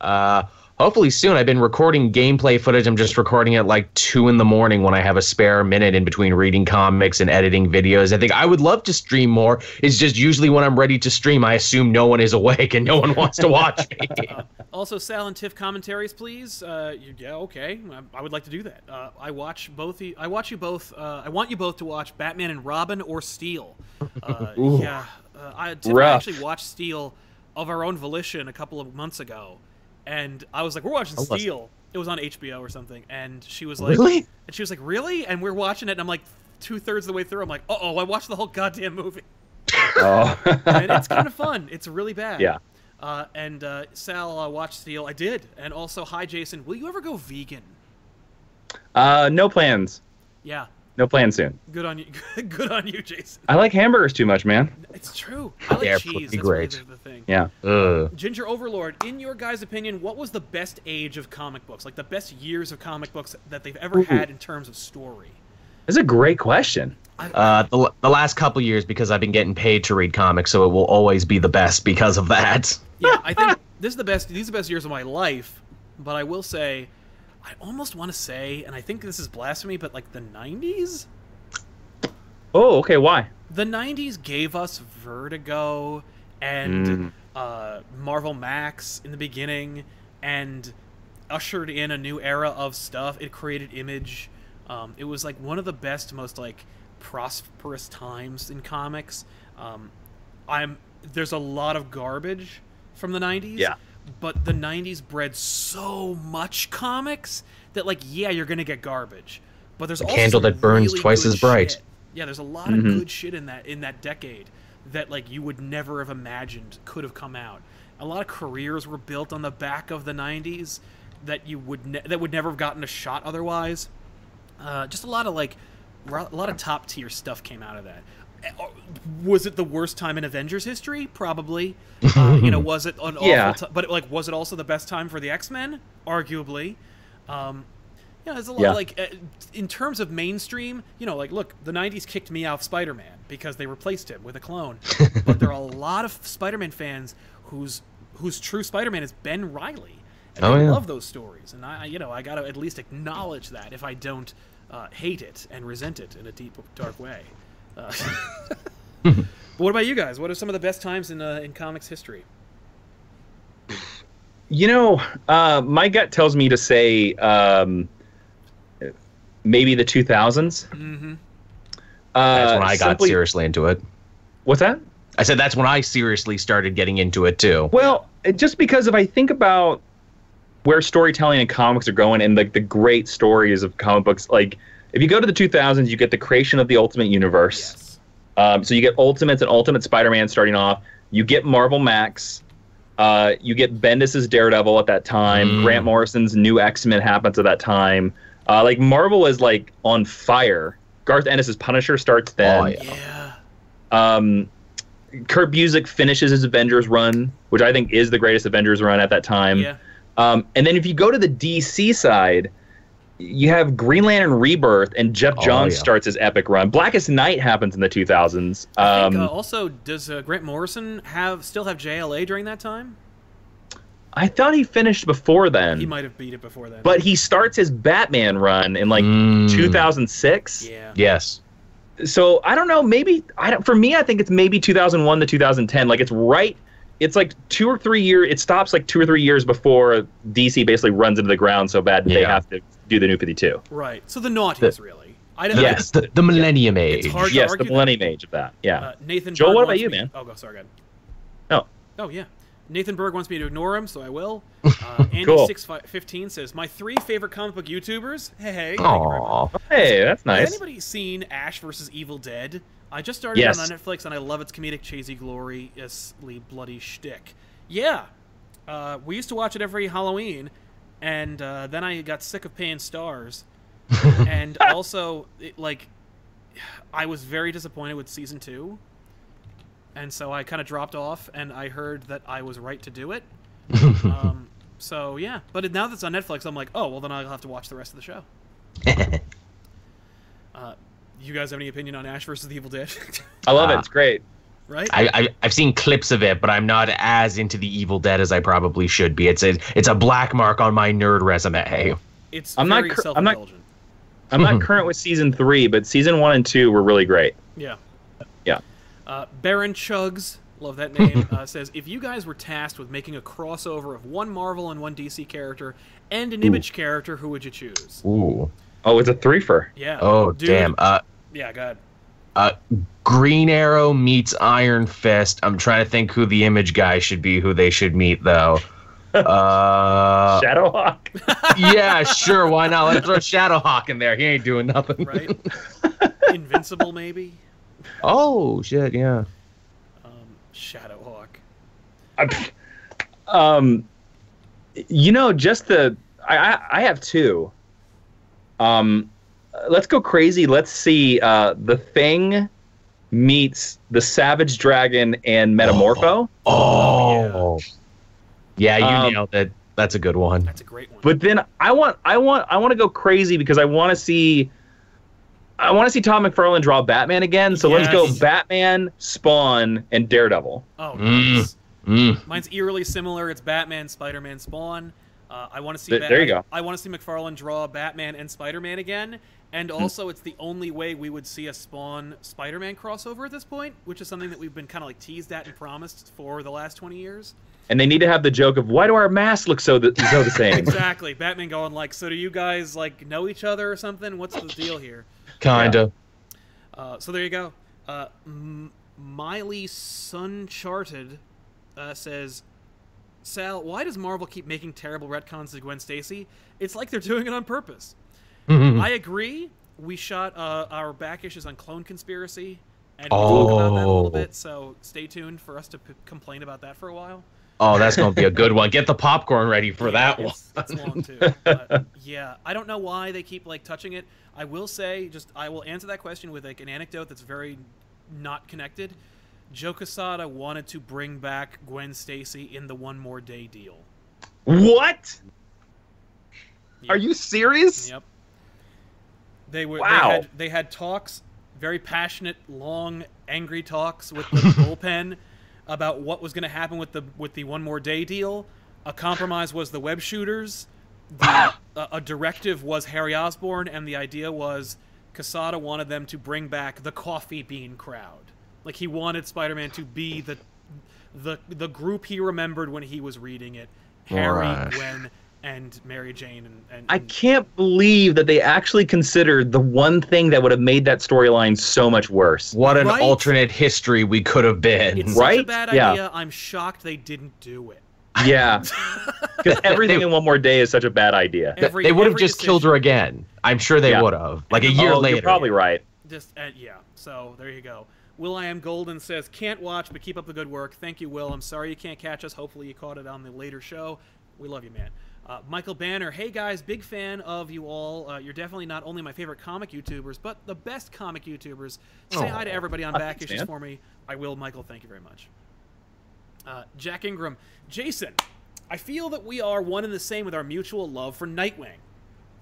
Speaker 4: Uh, hopefully soon. I've been recording gameplay footage. I'm just recording it like two in the morning when I have a spare minute in between reading comics and editing videos. I think I would love to stream more. It's just usually when I'm ready to stream, I assume no one is awake and no one wants to watch me.
Speaker 2: Also, Sal and Tiff commentaries, please. Uh, you, yeah, okay. I, I would like to do that. Uh, I watch both. I watch you both. Uh, I want you both to watch Batman and Robin or Steel. Uh, yeah, uh, I, Tiff and I actually watched Steel of our own volition a couple of months ago, and I was like, "We're watching? Steel." It was on HBO or something, and she was like,
Speaker 4: Really?
Speaker 2: And she was like, "Really?" And we're watching it, and I'm like, two thirds of the way through, I'm like, "Uh oh, I watched the whole goddamn movie."
Speaker 3: oh.
Speaker 2: and it's kind of fun. It's really bad.
Speaker 3: Yeah.
Speaker 2: Uh, and uh, Sal uh, watched Steel. I did. And also, hi Jason. Will you ever go vegan?
Speaker 3: uh, no plans.
Speaker 2: Yeah.
Speaker 3: No plans soon.
Speaker 2: Good on you. Good on you, Jason.
Speaker 3: I like hamburgers too much, man.
Speaker 2: It's true. I like
Speaker 4: They're
Speaker 2: cheese. That's
Speaker 4: great.
Speaker 2: really the, the thing.
Speaker 3: Yeah.
Speaker 4: Ugh.
Speaker 2: Ginger Overlord, in your guys' opinion, what was the best age of comic books? Like the best years of comic books that they've ever
Speaker 3: Ooh.
Speaker 2: had in terms of story?
Speaker 3: That's a great question.
Speaker 4: Uh, the, the last couple years because I've been getting paid to read comics, so it will always be the best because of that.
Speaker 2: yeah, I think this is the best. These are the best years of my life. But I will say, I almost want to say, and I think this is blasphemy, but like the '90s.
Speaker 3: Oh, okay. Why?
Speaker 2: the 90s gave us vertigo and
Speaker 3: Mm.
Speaker 2: uh, marvel max in the beginning and ushered in a new era of stuff it created image um, it was like one of the best most like prosperous times in comics um, i'm there's a lot of garbage from the 90s
Speaker 3: Yeah.
Speaker 2: But the 90s bred so much comics that like yeah you're gonna get garbage but there's also
Speaker 4: candle that burns
Speaker 2: really
Speaker 4: twice as bright.
Speaker 2: shit. Yeah, there's a lot
Speaker 3: Mhm.
Speaker 2: of good shit in that in that decade that like you would never have imagined could have come out. A lot of careers were built on the back of the '90s that you would ne- that would never have gotten a shot otherwise. Uh, just a lot of like ro- a lot of top tier stuff came out of that. Was it the worst time in Avengers history? Probably. Uh, you know, was it an
Speaker 3: Yeah.
Speaker 2: awful? T- but like, was it also the best time for the X Men? Arguably. Um, yeah, there's a lot
Speaker 3: Yeah.
Speaker 2: like uh, in terms of mainstream. You know, like look, the '90s kicked me off Spider-Man because they replaced him with a clone. but there are a lot of Spider-Man fans whose whose true Spider-Man is Ben Reilly, and
Speaker 4: Oh,
Speaker 2: I
Speaker 4: yeah.
Speaker 2: love those stories. And I, I- you know, I got to at least acknowledge that if I don't uh, hate it and resent it in a deep, dark way. Uh, but what about you guys? What are some of the best times in uh, in comics history?
Speaker 3: You know, uh, my gut tells me to say um, maybe the 2000s.
Speaker 2: Mm-hmm.
Speaker 3: Uh,
Speaker 4: That's when I got
Speaker 3: simply-
Speaker 4: seriously into it.
Speaker 3: What's that?
Speaker 4: I said that's when I seriously started getting into it too.
Speaker 3: Well, just because if I think about where storytelling and comics are going and like the great stories of comic books, like if you go to the 2000s, you get the creation of the Ultimate Universe.
Speaker 2: Yes.
Speaker 3: Um, so you get Ultimates and Ultimate Spider-Man starting off. You get Marvel Max. Uh, you get Bendis's Daredevil at that time.
Speaker 4: Mm.
Speaker 3: Grant Morrison's New X-Men happens at that time. Uh, like Marvel is like on fire. Garth Ennis's Punisher starts then.
Speaker 4: Oh, yeah.
Speaker 2: Yeah.
Speaker 3: Um, Kurt Busiek finishes his Avengers run, which I think is the greatest Avengers run at that time.
Speaker 2: Yeah.
Speaker 3: Um, and then if you go to the DC side, you have Green Lantern Rebirth, and Jeff
Speaker 4: Oh,
Speaker 3: Johns
Speaker 4: yeah.
Speaker 3: starts his epic run. Blackest Night happens in the 2000s.
Speaker 2: I think,
Speaker 3: Um,
Speaker 2: uh, also, does uh, Grant Morrison have still have JLA during that time?
Speaker 3: I thought he finished before then,
Speaker 2: He might have beat it before then.
Speaker 3: but he starts his Batman run in like
Speaker 4: Mm.
Speaker 3: 2006.
Speaker 2: yeah,
Speaker 4: Yes.
Speaker 3: So I don't know. Maybe I don't. For me, I think it's maybe 2001 to 2010. Like it's right. It's like two or three years. It stops like two or three years before DC basically runs into the ground so bad that they have to do the New 52.
Speaker 2: right. So the noughties, really. I don't.
Speaker 3: Yes.
Speaker 4: The, the Millennium Age.
Speaker 2: It's hard to
Speaker 3: yes, the
Speaker 2: argue that.
Speaker 3: Millennium Age of that. Yeah.
Speaker 2: Uh, Nathan.
Speaker 3: Joel,
Speaker 2: Berg
Speaker 3: what about you,
Speaker 2: me-
Speaker 3: man?
Speaker 2: Oh, go. Sorry, go ahead.
Speaker 3: No.
Speaker 2: Oh yeah. Nathan Berg wants me to ignore him, so I will. Uh, Andy
Speaker 3: Cool.
Speaker 2: six fifteen says my three favorite comic book YouTubers. Hey, hey. thank you very much.
Speaker 4: Aw.
Speaker 3: Hey, that's nice.
Speaker 2: Has anybody seen Ash versus Evil Dead? I just started
Speaker 3: Yes.
Speaker 2: it on Netflix, and I love its comedic, cheesy, gloriously bloody shtick. Yeah, uh, we used to watch it every Halloween, and uh, then I got sick of paying Starz, and also it, like I was very disappointed with season two, and so I kind of dropped off. And I heard that I was right to do it. um, so yeah, but now that's on Netflix, I'm like, oh well, then I'll have to watch the rest of the show. uh, you guys have any opinion on Ash versus the Evil Dead?
Speaker 3: I love it.
Speaker 4: Ah.
Speaker 3: It's great.
Speaker 2: right?
Speaker 4: I, I I've seen clips of it, but I'm not as into the Evil Dead as I probably should be. It's a it's a black mark on my nerd resume.
Speaker 2: it's
Speaker 3: I'm not cur- I'm not-
Speaker 2: self-indulgent.
Speaker 3: I'm not current with season three, but season one and two were really great.
Speaker 2: Yeah.
Speaker 3: Yeah.
Speaker 2: Uh, Baron Chugs, love that name, uh, says if you guys were tasked with making a crossover of one Marvel and one DC character and an Image character, who would you choose?
Speaker 4: Ooh.
Speaker 3: Oh, it's a threefer.
Speaker 2: Yeah.
Speaker 4: Oh
Speaker 2: Dude,
Speaker 4: damn. Uh
Speaker 2: Yeah, go ahead.
Speaker 4: uh Green Arrow meets Iron Fist. I'm trying to think who the image guy should be, who they should meet though. Uh
Speaker 3: Shadowhawk.
Speaker 4: yeah, sure, why not? Let's throw Shadowhawk in there. He ain't doing nothing.
Speaker 2: Right? Invincible, maybe?
Speaker 4: Oh shit, yeah.
Speaker 2: Um, Shadowhawk.
Speaker 3: um, you know, just the I I, I have two. Um, let's go crazy. Let's see. Uh, the Thing meets the Savage Dragon and Metamorpho.
Speaker 4: Oh. Yeah, you
Speaker 3: Um,
Speaker 4: nailed it. That's a good one.
Speaker 2: That's a great one.
Speaker 3: But then I want I want I want to go crazy because I want to see I want to see Tom McFarlane draw Batman again. So let's go Batman, Spawn, and Daredevil.
Speaker 2: oh,
Speaker 4: Mm.
Speaker 2: nice.
Speaker 4: Mm.
Speaker 2: Mine's eerily similar. It's Batman, Spider-Man, Spawn. Uh, I want to see.
Speaker 3: Th- there you go.
Speaker 2: I, want to see McFarlane draw Batman and Spider-Man again, and also it's the only way we would see a Spawn Spider-Man crossover at this point, which is something that we've been kind of like teased at and promised for the last twenty years.
Speaker 3: And they need to have the joke of why do our masks look so the, so the same?
Speaker 2: Exactly. Batman going like, so do you guys like know each other or something? What's the deal here?
Speaker 4: Kinda.
Speaker 2: Uh, so there you go. Uh, M- Miley Suncharted uh, says, Sal, why does Marvel keep making terrible retcons to Gwen Stacy? It's like they're doing it on purpose. I agree. We shot uh, our back issues on Clone Conspiracy, and we'll talk about that a little
Speaker 4: Oh.
Speaker 2: bit. So stay tuned for us to p- complain about that for a while.
Speaker 4: Oh, that's gonna be a good one. Get the popcorn ready for that one.
Speaker 2: It's, it's long too. But, yeah, I don't know why they keep like touching it. I will say, just I will answer that question with like an anecdote that's very not connected. Joe Quesada wanted to bring back Gwen Stacy in the One More Day deal.
Speaker 3: what?
Speaker 2: Yep.
Speaker 3: Are you serious?
Speaker 2: Yep. They were.
Speaker 3: Wow.
Speaker 2: They had, they had talks, very passionate, long, angry talks with the bullpen about what was going to happen with the with the One More Day deal. A compromise was the web shooters. The, a, a directive was Harry Osborn, and the idea was Quesada wanted them to bring back the coffee bean crowd. Like he wanted Spider-Man to be the the the group he remembered when he was reading it. Harry,
Speaker 4: Right.
Speaker 2: Gwen, and Mary Jane, and, and
Speaker 3: I can't believe that they actually considered the one thing that would have made that storyline so much worse.
Speaker 4: What an
Speaker 2: Right?
Speaker 4: alternate history we could have been.
Speaker 2: It's such a
Speaker 3: Right?
Speaker 2: bad
Speaker 3: Yeah.
Speaker 2: idea. I'm shocked they didn't do it.
Speaker 3: Yeah. Because everything in one more day is such a bad idea.
Speaker 2: Every,
Speaker 4: they would have
Speaker 2: every
Speaker 4: just killed her again. I'm sure they
Speaker 3: Yeah.
Speaker 4: would have. Like a year
Speaker 3: oh,
Speaker 4: later.
Speaker 3: You're probably right.
Speaker 2: Just uh, yeah. So there you go. Will I am Golden says can't watch, but keep up the good work. Thank you, Will. I'm sorry you can't catch us. Hopefully you caught it on the later show. We love you, man. Uh, Michael Banner, hey guys, big fan of you all. Uh, you're definitely not only my favorite comic YouTubers, but the best comic YouTubers. Say hi to everybody on
Speaker 3: Uh,
Speaker 2: back issues
Speaker 3: man.
Speaker 2: for me. I will, Michael. Thank you very much. Uh, Jack Ingram, Jason, I feel that we are one and the same with our mutual love for Nightwing.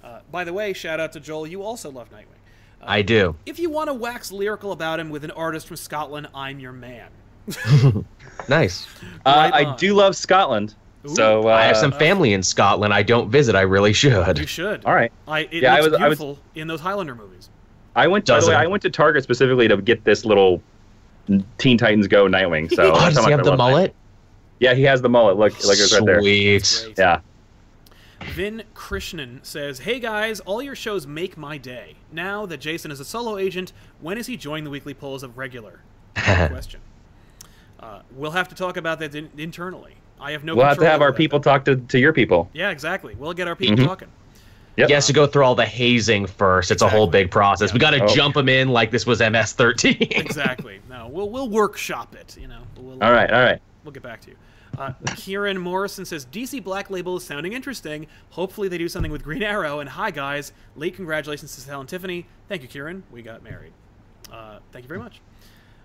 Speaker 2: Uh, by the way, shout out to Joel. You also love Nightwing.
Speaker 4: I do.
Speaker 2: If you want to wax lyrical about him with an artist from Scotland, I'm your man.
Speaker 4: Nice.
Speaker 3: Uh,
Speaker 2: Right
Speaker 3: I do love Scotland.
Speaker 2: Ooh.
Speaker 3: so uh,
Speaker 4: I have some family in Scotland I don't visit. I really should.
Speaker 2: You
Speaker 4: should.
Speaker 2: should.
Speaker 3: All right.
Speaker 2: I, it
Speaker 3: Yeah, I
Speaker 2: looks
Speaker 3: was- I was-
Speaker 2: beautiful in those Highlander movies.
Speaker 3: I went. By the way, I went to Target specifically to get this little Teen Titans Go Nightwing. So
Speaker 4: Oh, does he have the mullet?
Speaker 3: Nightwing. Yeah, he has the mullet. Look, look, it's right there.
Speaker 4: Sweet.
Speaker 3: Yeah.
Speaker 2: Vin Krishnan says, "Hey guys, all your shows make my day. Now that Jason is a solo agent, when is he joining the weekly polls of regular?" Question. Uh, we'll have to talk about that in- internally. I have no.
Speaker 3: we'll have to have our
Speaker 2: that.
Speaker 3: people talk to, to your people.
Speaker 2: Yeah, exactly. We'll get our people
Speaker 3: Mhm.
Speaker 2: talking.
Speaker 3: Yep.
Speaker 4: He has to go through all the hazing first. It's a whole big process. We got to
Speaker 3: Oh.
Speaker 4: jump him in like this was MS-13.
Speaker 2: Exactly. no, we'll we'll workshop it. You know. We'll,
Speaker 3: All right. All right.
Speaker 2: We'll get back to you. Uh, Kieran Morrison says DC Black Label is sounding interesting. Hopefully they do something with Green Arrow. And hi guys, late congratulations to Sal and Tiffany. Thank you, Kieran. We got married. Uh, thank you very much.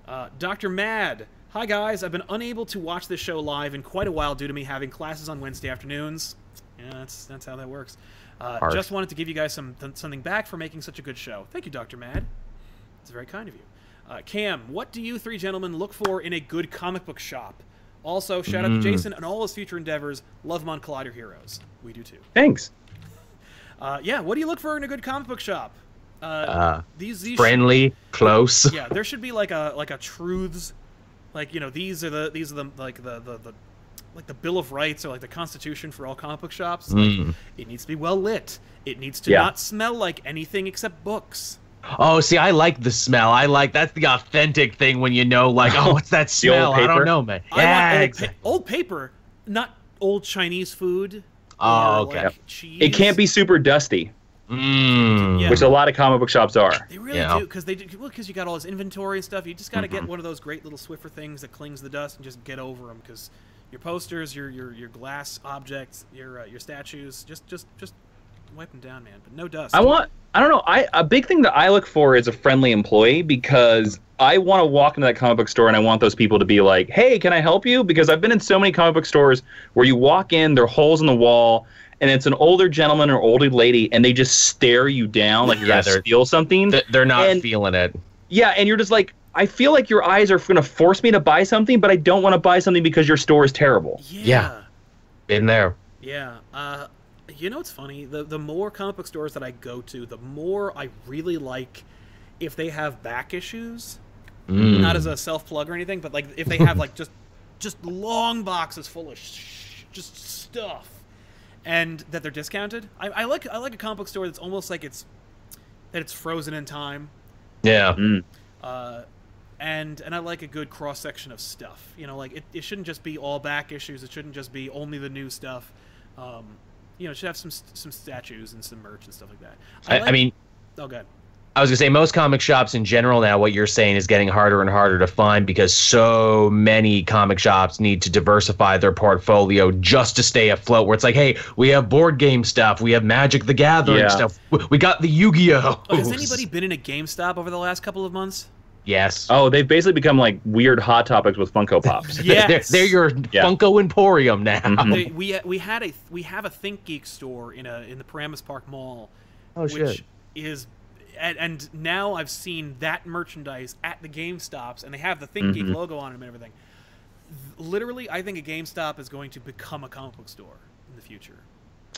Speaker 2: Uh, Dr. Mad. Hi, guys. I've been unable to watch this show live in quite a while due to me having classes on Wednesday afternoons. Yeah, that's, that's how that works. Uh, just wanted to give you guys some th- something back for making such a good show. Thank you, Dr. Mad. It's very kind of you. Uh, Cam, what do you three gentlemen look for in a good comic book shop? Also, shout out to Jason and all his future endeavors. Love him on Collider Heroes. We do too.
Speaker 3: Thanks.
Speaker 2: Uh, yeah, what do you look for in a good comic book shop? Uh,
Speaker 4: Uh,
Speaker 2: these these
Speaker 4: Friendly, close.
Speaker 2: yeah, there should be like a like a truths, like you know these are the these are the like the the, the like the Bill of Rights or like the Constitution for all comic book shops. Like,
Speaker 4: Mm.
Speaker 2: it needs to be well lit. It needs to
Speaker 3: Yeah.
Speaker 2: not smell like anything except books.
Speaker 4: Oh, see, I like the smell. I like that's the authentic thing when you know, like, oh, what's that
Speaker 3: old
Speaker 4: smell? I don't know, man.
Speaker 2: I
Speaker 4: Yeah,
Speaker 2: want old,
Speaker 4: exactly.
Speaker 2: pa- old paper, not old Chinese food.
Speaker 4: Oh,
Speaker 2: or,
Speaker 4: okay.
Speaker 2: Like cheese.
Speaker 3: It can't be super dusty,
Speaker 4: Mm.
Speaker 2: Yeah.
Speaker 3: which a lot of comic book shops are.
Speaker 2: They really
Speaker 4: Yeah.
Speaker 2: do because they do well because you got all this inventory and stuff. You just got to
Speaker 4: Mm-hmm.
Speaker 2: get one of those great little Swiffer things that clings the dust and just get over them because your posters, your your your glass objects, your uh, your statues, just just just wipe them down, man. But no dust.
Speaker 3: I want. I don't know. I a big thing that I look for is a friendly employee because I want to walk into that comic book store and I want those people to be like, "Hey, can I help you?" Because I've been in so many comic book stores where you walk in, there are holes in the wall, and it's an older gentleman or older lady, and they just stare you down like you're
Speaker 4: Yeah,
Speaker 3: gonna
Speaker 4: they're-
Speaker 3: steal something.
Speaker 4: Th- They're not
Speaker 3: And-
Speaker 4: feeling it.
Speaker 3: yeah, and you're just like, I feel like your eyes are going to force me to buy something, but I don't want to buy something because your store is terrible.
Speaker 2: Yeah.
Speaker 4: Yeah. Been there.
Speaker 2: Yeah. Uh, you know what's funny? The the more comic book stores that I go to, the more I really like if they have back issues.
Speaker 4: Mm.
Speaker 2: Not as a self plug or anything, but like if they have like just just long boxes full of sh- just stuff, and that they're discounted. I, I like I like a comic book store that's almost like it's that it's frozen in time.
Speaker 4: Yeah.
Speaker 2: Uh, and and I like a good cross section of stuff. You know, like it, it shouldn't just be all back issues. It shouldn't just be only the new stuff. Um, you know, it should have some some statues and some merch and stuff like that.
Speaker 4: I, I
Speaker 2: like-
Speaker 4: mean,
Speaker 2: oh god,
Speaker 4: I was gonna say most comic shops in general now. What you're saying is getting harder and harder to find because so many comic shops need to diversify their portfolio just to stay afloat. Where it's like, hey, we have board game stuff, we have Magic the Gathering
Speaker 3: Yeah.
Speaker 4: stuff, we- we got the Yu-Gi-Oh.
Speaker 2: oh, has anybody been in a GameStop over the last couple of months?
Speaker 4: Yes.
Speaker 3: Oh, they've basically become like weird hot topics with Funko Pops.
Speaker 2: Yes.
Speaker 4: They're, they're your
Speaker 3: Yeah.
Speaker 4: Funko Emporium now.
Speaker 3: Mhm.
Speaker 2: They, we we had a we have a Think Geek store in a in the Paramus Park Mall,
Speaker 4: Oh
Speaker 2: which is and, and now I've seen that merchandise at the GameStops, and they have the Think Geek
Speaker 3: Mhm.
Speaker 2: logo on them and everything. Literally, I think a GameStop is going to become a comic book store in the future.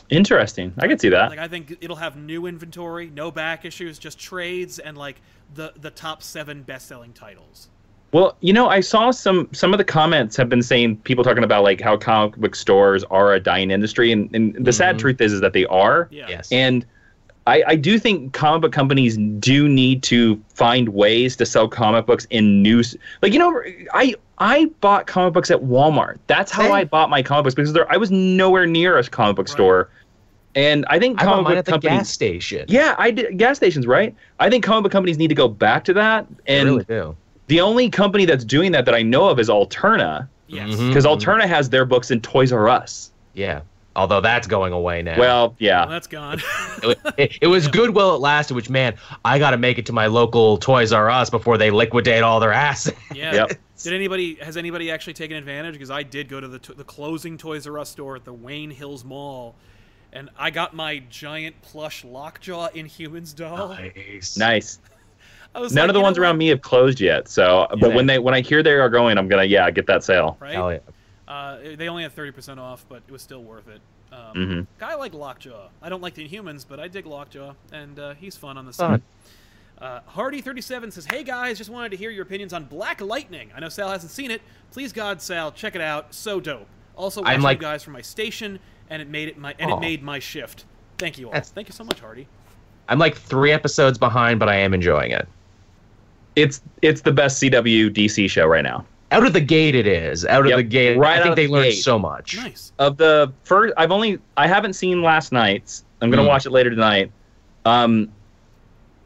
Speaker 3: Interesting. I could see that.
Speaker 2: Like I think it'll have new inventory, no back issues, just trades and like the the top seven best selling titles.
Speaker 3: Well, you know, I saw some some of the comments have been saying people talking about like how comic book stores are a dying industry, and, and the sad
Speaker 4: Mhm.
Speaker 3: truth is is that they are.
Speaker 2: Yeah.
Speaker 4: Yes.
Speaker 3: And I, I do think comic book companies do need to find ways to sell comic books in news. Like you know, I I bought comic books at Walmart. That's how
Speaker 4: Same.
Speaker 3: I bought my comic books because there, I was nowhere near a comic book
Speaker 2: Right.
Speaker 3: store. And I think
Speaker 4: I bought
Speaker 3: comic
Speaker 4: mine
Speaker 3: book
Speaker 4: at the
Speaker 3: companies.
Speaker 4: gas station.
Speaker 3: Yeah, I did gas stations, right? I think comic book companies need to go back to that.
Speaker 4: I
Speaker 3: And
Speaker 4: really do.
Speaker 3: the only company that's doing that that I know of is Alterna,
Speaker 2: Yes.
Speaker 4: Mhm.
Speaker 3: because Alterna has their books in Toys R Us.
Speaker 4: Yeah. Although that's going away now.
Speaker 3: Well, yeah.
Speaker 2: Well, that's gone.
Speaker 4: it, it, it was good while it lasted. Which man, I got to make it to my local Toys R Us before they liquidate all their assets.
Speaker 2: yeah.
Speaker 3: Yep.
Speaker 2: Did anybody has anybody actually taken advantage? Because I did go to the the closing Toys R Us store at the Wayne Hills Mall, and I got my giant plush Lockjaw Inhumans doll.
Speaker 4: Nice.
Speaker 3: Nice. None
Speaker 2: like,
Speaker 3: of the
Speaker 2: you know
Speaker 3: ones around me have closed yet. So, but when they when I hear they are going, I'm gonna yeah get that sale.
Speaker 2: right?
Speaker 4: Hell yeah.
Speaker 2: Uh, they only had thirty percent off, but it was still worth it. Um,
Speaker 3: Mhm.
Speaker 2: I like Lockjaw. I don't like the Inhumans, but I dig Lockjaw, and uh, he's fun on the side. Uh, Hardy37 says, Hey guys, just wanted to hear your opinions on Black Lightning. I know Sal hasn't seen it. Please, God, Sal, check it out. So dope. Also, watching
Speaker 4: like-
Speaker 2: you guys from my station, and it made it my and
Speaker 4: Aw.
Speaker 2: it made my shift. Thank you all.
Speaker 4: That's-
Speaker 2: Thank you so much, Hardy.
Speaker 4: I'm like three episodes behind, but I am enjoying it.
Speaker 3: It's it's the best CW DC show right now.
Speaker 4: Out of the gate, it is. Out of
Speaker 3: Yep,
Speaker 4: the gate,
Speaker 3: right
Speaker 4: I think they
Speaker 3: the
Speaker 4: learned
Speaker 3: gate.
Speaker 4: so much.
Speaker 2: Nice.
Speaker 3: Of the first, I've only I haven't seen last night's. I'm gonna
Speaker 4: Mm.
Speaker 3: watch it later tonight. Um,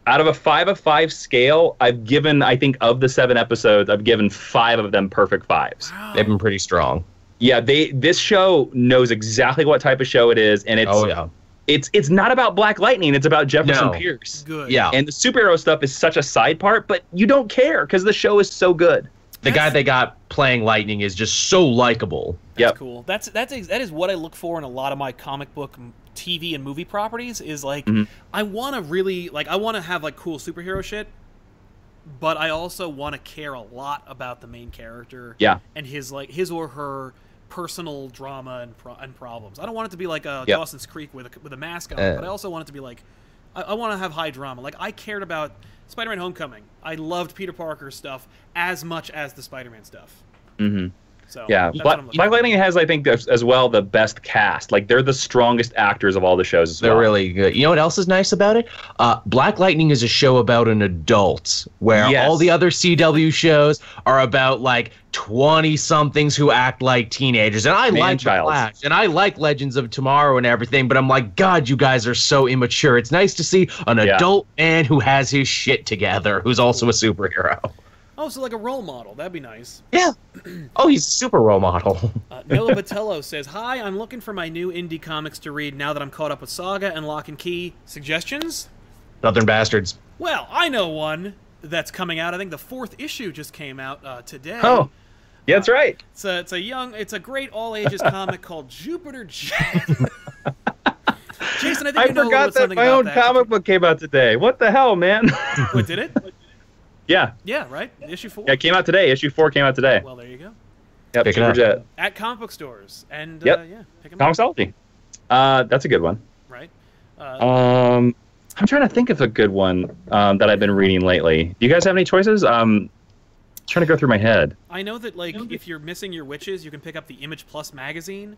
Speaker 3: out of a five of five scale, I've given I think of the seven episodes, I've given five of them perfect fives.
Speaker 2: Wow.
Speaker 4: They've been pretty strong.
Speaker 3: Yeah, they this show knows exactly what type of show it is, and it's
Speaker 4: oh yeah.
Speaker 3: it's it's not about Black Lightning. It's about Jefferson
Speaker 4: No.
Speaker 3: Pierce.
Speaker 2: Good.
Speaker 4: Yeah.
Speaker 3: And the superhero stuff is such a side part, but you don't care because the show is so good.
Speaker 4: The guy they got playing Lightning is just so likable.
Speaker 2: That's
Speaker 3: Yep.
Speaker 2: cool. That's that's that is what I look for in a lot of my comic book, TV, and movie properties. Is like
Speaker 3: Mhm.
Speaker 2: I want to really like I want to have like cool superhero shit, but I also want to care a lot about the main character.
Speaker 3: Yeah.
Speaker 2: And his like his or her personal drama and pro- and problems. I don't want it to be like a
Speaker 3: Yep.
Speaker 2: Dawson's Creek with a with a mask on,
Speaker 4: Uh.
Speaker 2: but I also want it to be like I, I want to have high drama. Like I cared about Spider-Man: Homecoming. I loved Peter Parker's stuff as much as the Spider-Man stuff.
Speaker 3: hmm
Speaker 2: So
Speaker 3: Yeah,
Speaker 2: but what
Speaker 3: Black,
Speaker 2: I'm looking
Speaker 3: Black
Speaker 2: for.
Speaker 3: Lightning has, I think, as, as well the best cast. Like they're the strongest actors of all the shows. As
Speaker 4: They're
Speaker 3: well.
Speaker 4: really good. You know what else is nice about it? Uh, Black Lightning is a show about an adult, where
Speaker 3: Yes.
Speaker 4: all the other CW shows are about like twenty somethings who act like teenagers. And I like The
Speaker 3: Man-childs.
Speaker 4: Flash, and I like Legends of Tomorrow and everything. But I'm like, God, you guys are so immature. It's nice to see an
Speaker 3: Yeah.
Speaker 4: adult man who has his shit together, who's also a superhero.
Speaker 2: Oh, so like a role model. That'd be nice.
Speaker 4: Yeah. Oh, he's a super role model.
Speaker 2: Uh, Noah Botello says, "Hi, I'm looking for my new indie comics to read now that I'm caught up with Saga and Locke and Key. Suggestions?
Speaker 4: Southern Bastards.
Speaker 2: Well, I know one that's coming out. I think the fourth issue just came out uh, today.
Speaker 3: Oh, yeah, that's right.
Speaker 2: It's a, it's a young, it's a great all ages comic called Jupiter Jet. Jason, I think
Speaker 3: I
Speaker 2: you know
Speaker 3: forgot that my own
Speaker 2: that.
Speaker 3: comic book came out today. What the hell, man?
Speaker 2: What did it?
Speaker 3: yeah,
Speaker 2: Yeah, right. Issue four.
Speaker 3: yeah, it came out today. Issue four came out today.
Speaker 2: Well, there you go.
Speaker 3: Yep,
Speaker 4: Pick it
Speaker 3: Super
Speaker 4: up.
Speaker 3: Jet.
Speaker 2: At comic book stores and
Speaker 3: Yep.
Speaker 2: uh, yeah, pick 'em up,
Speaker 3: ComiXology. Uh, that's a good one.
Speaker 2: right? Uh,
Speaker 3: Um, I'm trying to think of a good one um, that I've been reading lately. Do you guys have any choices? Um, trying to go through my head.
Speaker 2: I know that like if you're missing your witches, you can pick up the Image Plus magazine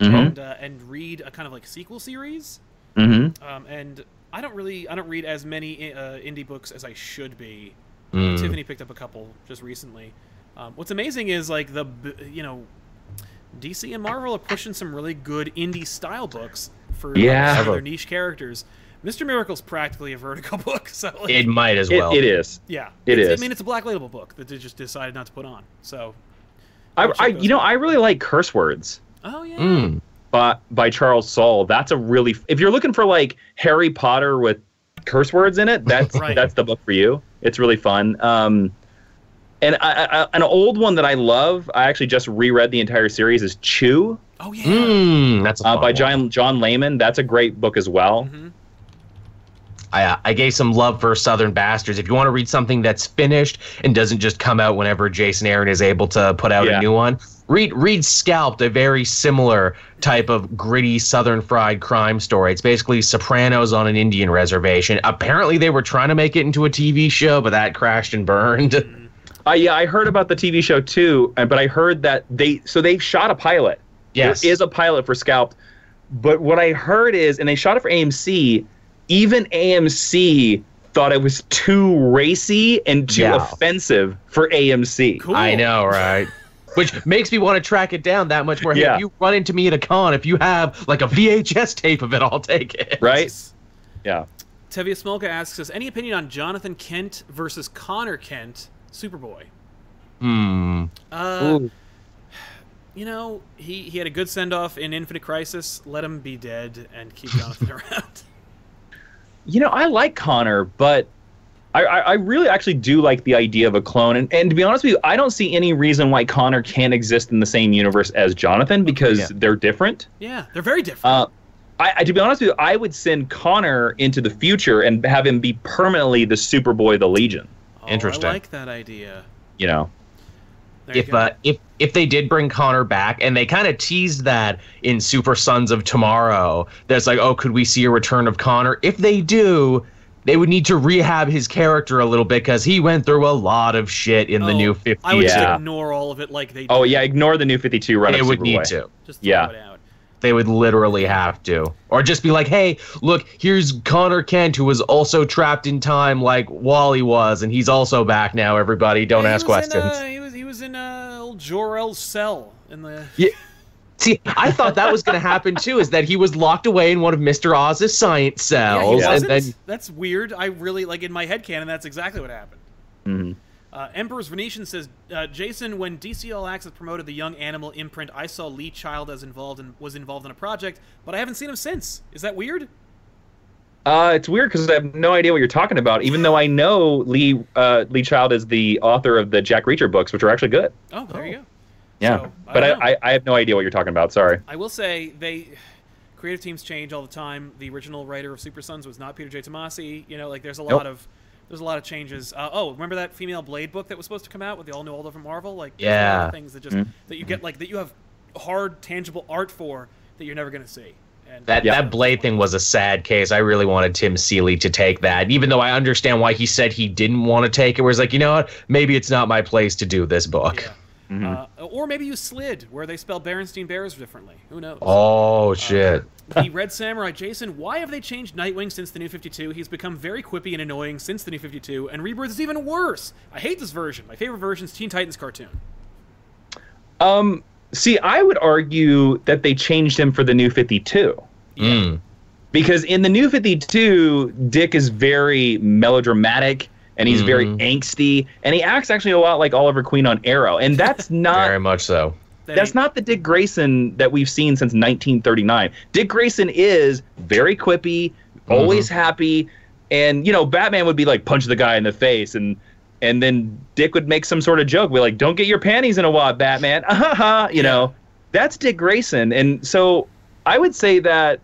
Speaker 3: Mm-hmm.
Speaker 2: and uh, and read a kind of like sequel series.
Speaker 3: Mm-hmm.
Speaker 2: Um, and I don't really I don't read as many uh, indie books as I should be.
Speaker 4: Mm.
Speaker 2: Tiffany picked up a couple just recently. Um, what's amazing is like the you know DC and Marvel are pushing some really good indie style books for
Speaker 3: Yeah.
Speaker 2: some their niche characters. Mister Miracle's practically a Vertigo book, so like,
Speaker 4: It might as
Speaker 3: It,
Speaker 4: well.
Speaker 3: it is.
Speaker 2: yeah,
Speaker 3: it
Speaker 2: It's-
Speaker 3: is.
Speaker 2: I mean, it's a Black Label book that they just decided not to put on. So,
Speaker 3: I, I, you know,
Speaker 2: out.
Speaker 3: I really like Curse Words.
Speaker 2: oh yeah,
Speaker 4: Mm.
Speaker 3: by, by Charles Soule. That's a really if you're looking for like Harry Potter with curse words in it, that's
Speaker 2: Right.
Speaker 3: that's the book for you. It's really fun. Um, and I, I, an old one that I love, I actually just reread the entire series is Chew
Speaker 2: oh yeah.
Speaker 4: Mm, that's a
Speaker 3: uh, by
Speaker 4: one.
Speaker 3: John John Layman. That's a great book as well.
Speaker 2: Mhm.
Speaker 4: I, uh, I gave some love for Southern Bastards. If you want to read something that's finished and doesn't just come out whenever Jason Aaron is able to put out
Speaker 3: Yeah.
Speaker 4: a new one, read read Scalped, a very similar type of gritty Southern fried crime story. It's basically Sopranos on an Indian reservation. Apparently, they were trying to make it into a TV show, but that crashed and burned.
Speaker 3: Uh, yeah, I heard about the TV show too, but I heard that they so they shot a pilot.
Speaker 4: yes,
Speaker 3: There is a pilot for Scalped, but what I heard is, and they shot it for AMC. Even AMC thought it was too racy and too
Speaker 4: Yeah.
Speaker 3: offensive for AMC.
Speaker 2: Cool.
Speaker 4: I know, right? Which makes me want to track it down that much more. Hey,
Speaker 3: Yeah.
Speaker 4: if you run into me at a con, if you have like a VHS tape of it, I'll take it.
Speaker 3: Right? Yeah.
Speaker 2: Tevia Smolka asks us any opinion on Jonathan Kent versus Connor Kent, Superboy.
Speaker 4: Hmm.
Speaker 2: Uh, you know, he, he had a good send off in Infinite Crisis. Let him be dead and keep Jonathan around.
Speaker 3: You know, I like Connor, but I, I, I really actually do like the idea of a clone. And, and to be honest with you, I don't see any reason why Connor can't exist in the same universe as Jonathan because
Speaker 4: Yeah.
Speaker 3: they're different.
Speaker 2: Yeah, they're very different.
Speaker 3: Uh, I, I, to be honest with you, I would send Connor into the future and have him be permanently the Superboy of the Legion.
Speaker 2: Oh,
Speaker 4: interesting.
Speaker 2: I like that idea.
Speaker 3: You know,
Speaker 2: There
Speaker 4: if uh, if if they did bring Connor back, and they kind of teased that in Super Sons of Tomorrow, that's like, oh, could we see a return of Connor? If they do, they would need to rehab his character a little bit because he went through a lot of shit in the
Speaker 2: Oh,
Speaker 4: new 50.
Speaker 2: I would just ignore all of it like they
Speaker 3: oh yeah, ignore the new Fifty Two run.
Speaker 4: They would need
Speaker 3: Superboy.
Speaker 4: to.
Speaker 2: Just throw
Speaker 3: Yeah.
Speaker 2: it out.
Speaker 4: They would literally have to, or just be like, "Hey, look, here's Connor Kent, who was also trapped in time like Wally was, and he's also back now. Everybody, don't
Speaker 2: Yeah,
Speaker 4: ask
Speaker 2: was in,
Speaker 4: questions."
Speaker 2: uh, he was he was in uh, old Jor-El's cell in the.
Speaker 4: Yeah. See, I thought that was going to happen too. Is that he was locked away in one of Mister Oz's science cells?
Speaker 2: Yeah, he
Speaker 4: cells, and
Speaker 2: wasn't.
Speaker 4: then
Speaker 2: That's weird. I really like in my head canon. That's exactly what happened.
Speaker 3: Mhm.
Speaker 2: Uh, Emperor's Venetian says, uh, Jason, when DC All Access promoted the Young Animal imprint, I saw Lee Child as involved and was involved in a project, but I haven't seen him since. Is that weird?
Speaker 3: Uh, it's weird because I have no idea what you're talking about. Even though I know Lee uh, Lee Child is the author of the Jack Reacher books, which are actually good.
Speaker 2: Oh, there you go.
Speaker 3: Yeah,
Speaker 2: So, I
Speaker 3: but. I, I, I have no idea what you're talking about. Sorry.
Speaker 2: I will say they creative teams change all the time. The original writer of Super Sons was not Peter J. Tomasi. You know, like there's a
Speaker 3: Nope.
Speaker 2: lot of there's a lot of changes. Uh, oh, remember that female Blade book that was supposed to come out with the all new all over Marvel? Like there's a lot
Speaker 4: Yeah.
Speaker 2: of things that just that you get like that you have hard tangible art for that you're never gonna see. And
Speaker 4: That
Speaker 3: Yeah.
Speaker 4: that Blade thing was a sad case. I really wanted Tim Seeley to take that, even though I understand why he said he didn't want to take it. Where it's like, you know what? Maybe it's not my place to do this book.
Speaker 2: Yeah. Uh, or maybe you slid where they spell Berenstein Bears differently. Who knows?
Speaker 4: Oh shit!
Speaker 2: the Red Samurai Jason, why have they changed Nightwing since the New 52? He's become very quippy and annoying since the New 52, and Rebirth is even worse. I hate this version. My favorite version is Teen Titans cartoon.
Speaker 3: Um, see, I would argue that they changed him for the new 52
Speaker 4: Mm.
Speaker 3: because in the new 52, Dick is very melodramatic and he's very
Speaker 4: Mhm.
Speaker 3: angsty, and he acts actually a lot like Oliver Queen on Arrow, and that's not
Speaker 4: Very much so.
Speaker 3: That's not the Dick Grayson that we've seen since 1939. Dick Grayson is very quippy, always happy, and you know Batman would be like punch the guy in the face, and and then Dick would make some sort of joke, be like, "Don't get your panties in a wad, Batman." Ah, ha, ha. You know, that's Dick Grayson, and so I would say that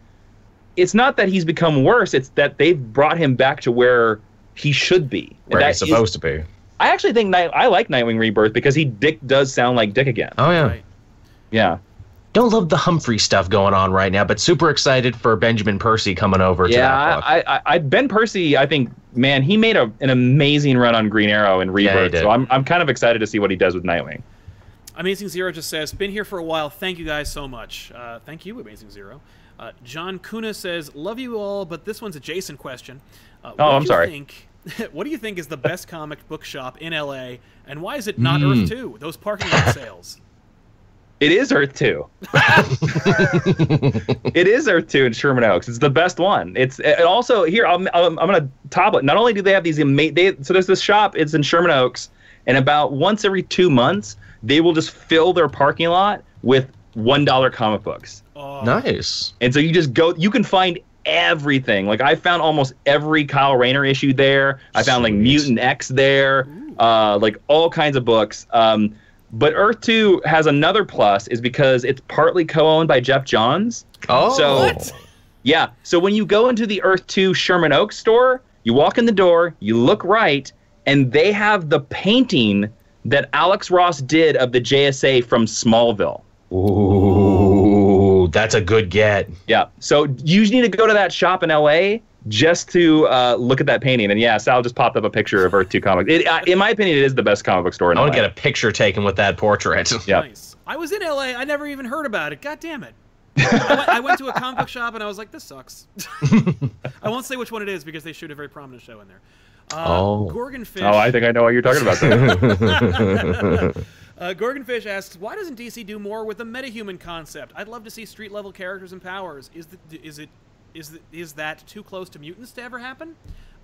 Speaker 3: it's not that he's become worse; it's that they've brought him back to where he should be. And
Speaker 4: Where
Speaker 3: that
Speaker 4: he's
Speaker 3: is-
Speaker 4: supposed to be.
Speaker 3: I actually think Night, I like Nightwing Rebirth because he Dick does sound like Dick again.
Speaker 4: Oh yeah.
Speaker 2: Right.
Speaker 3: Yeah.
Speaker 4: Don't love the Humphrey stuff going on right now, but super excited for Benjamin Percy coming over to
Speaker 3: Yeah,
Speaker 4: that book.
Speaker 3: I, I, I, Ben Percy, I think, man, he made a, an amazing run on Green Arrow and
Speaker 4: Yeah, he
Speaker 3: Rebirth.
Speaker 4: did.
Speaker 3: so I'm, I'm kind of excited to see what he does with Nightwing.
Speaker 2: Amazing Zero just says, been here for a while. Thank you guys so much. Uh, thank you, Amazing Zero. Uh, John Kuna says, love you all, but this one's a Jason question. Uh, what
Speaker 3: Oh,
Speaker 2: do
Speaker 3: I'm
Speaker 2: you
Speaker 3: sorry.
Speaker 2: Think, what do you think is the best comic book shop in LA, and why is it not
Speaker 4: Mm.
Speaker 2: Earth 2? Those parking lot sales.
Speaker 3: It is Earth 2. it is Earth 2 in Sherman Oaks. It's the best one. It's and also here. I'm, I'm, I'm gonna top it. Not only do they have these amazing, they, so there's this shop. It's in Sherman Oaks, and about once every two months, they will just fill their parking lot with one dollar comic books.
Speaker 2: Oh,
Speaker 4: nice.
Speaker 3: And so you just go, you can find everything. Like I found almost every Kyle Rayner issue there. I found like Mutant X there, uh, like all kinds of books. Um, but Earth 2 has another plus is because it's partly co-owned by Geoff Johns.
Speaker 4: Oh,
Speaker 3: So-
Speaker 2: What?
Speaker 3: Yeah. So when you go into the Earth 2 Sherman Oaks store, you walk in the door, you look right, and they have the painting that Alex Ross did of the JSA from Smallville.
Speaker 4: Ooh, that's a good get.
Speaker 3: Yeah. So you need to go to that shop in LA just to uh, look at that painting. And yeah, Sal just popped up a picture of Earth 2 Comics. It, uh, in my opinion, it is the best comic book store in
Speaker 4: I want to get a picture taken with that portrait.
Speaker 3: Yeah.
Speaker 2: Nice. I was in LA. I never even heard about it. God damn it. I, went, I went to a comic book shop and I was like, this sucks. I won't say which one it is because they shoot a very prominent show in there. Uh,
Speaker 4: Oh.
Speaker 2: Gorgonfish.
Speaker 3: Oh, I think I know what you're talking about. there.
Speaker 2: Uh, Gorgonfish asks, why doesn't DC do more with the metahuman concept? I'd love to see street level characters and powers. Is the, is it is the, is that too close to mutants to ever happen?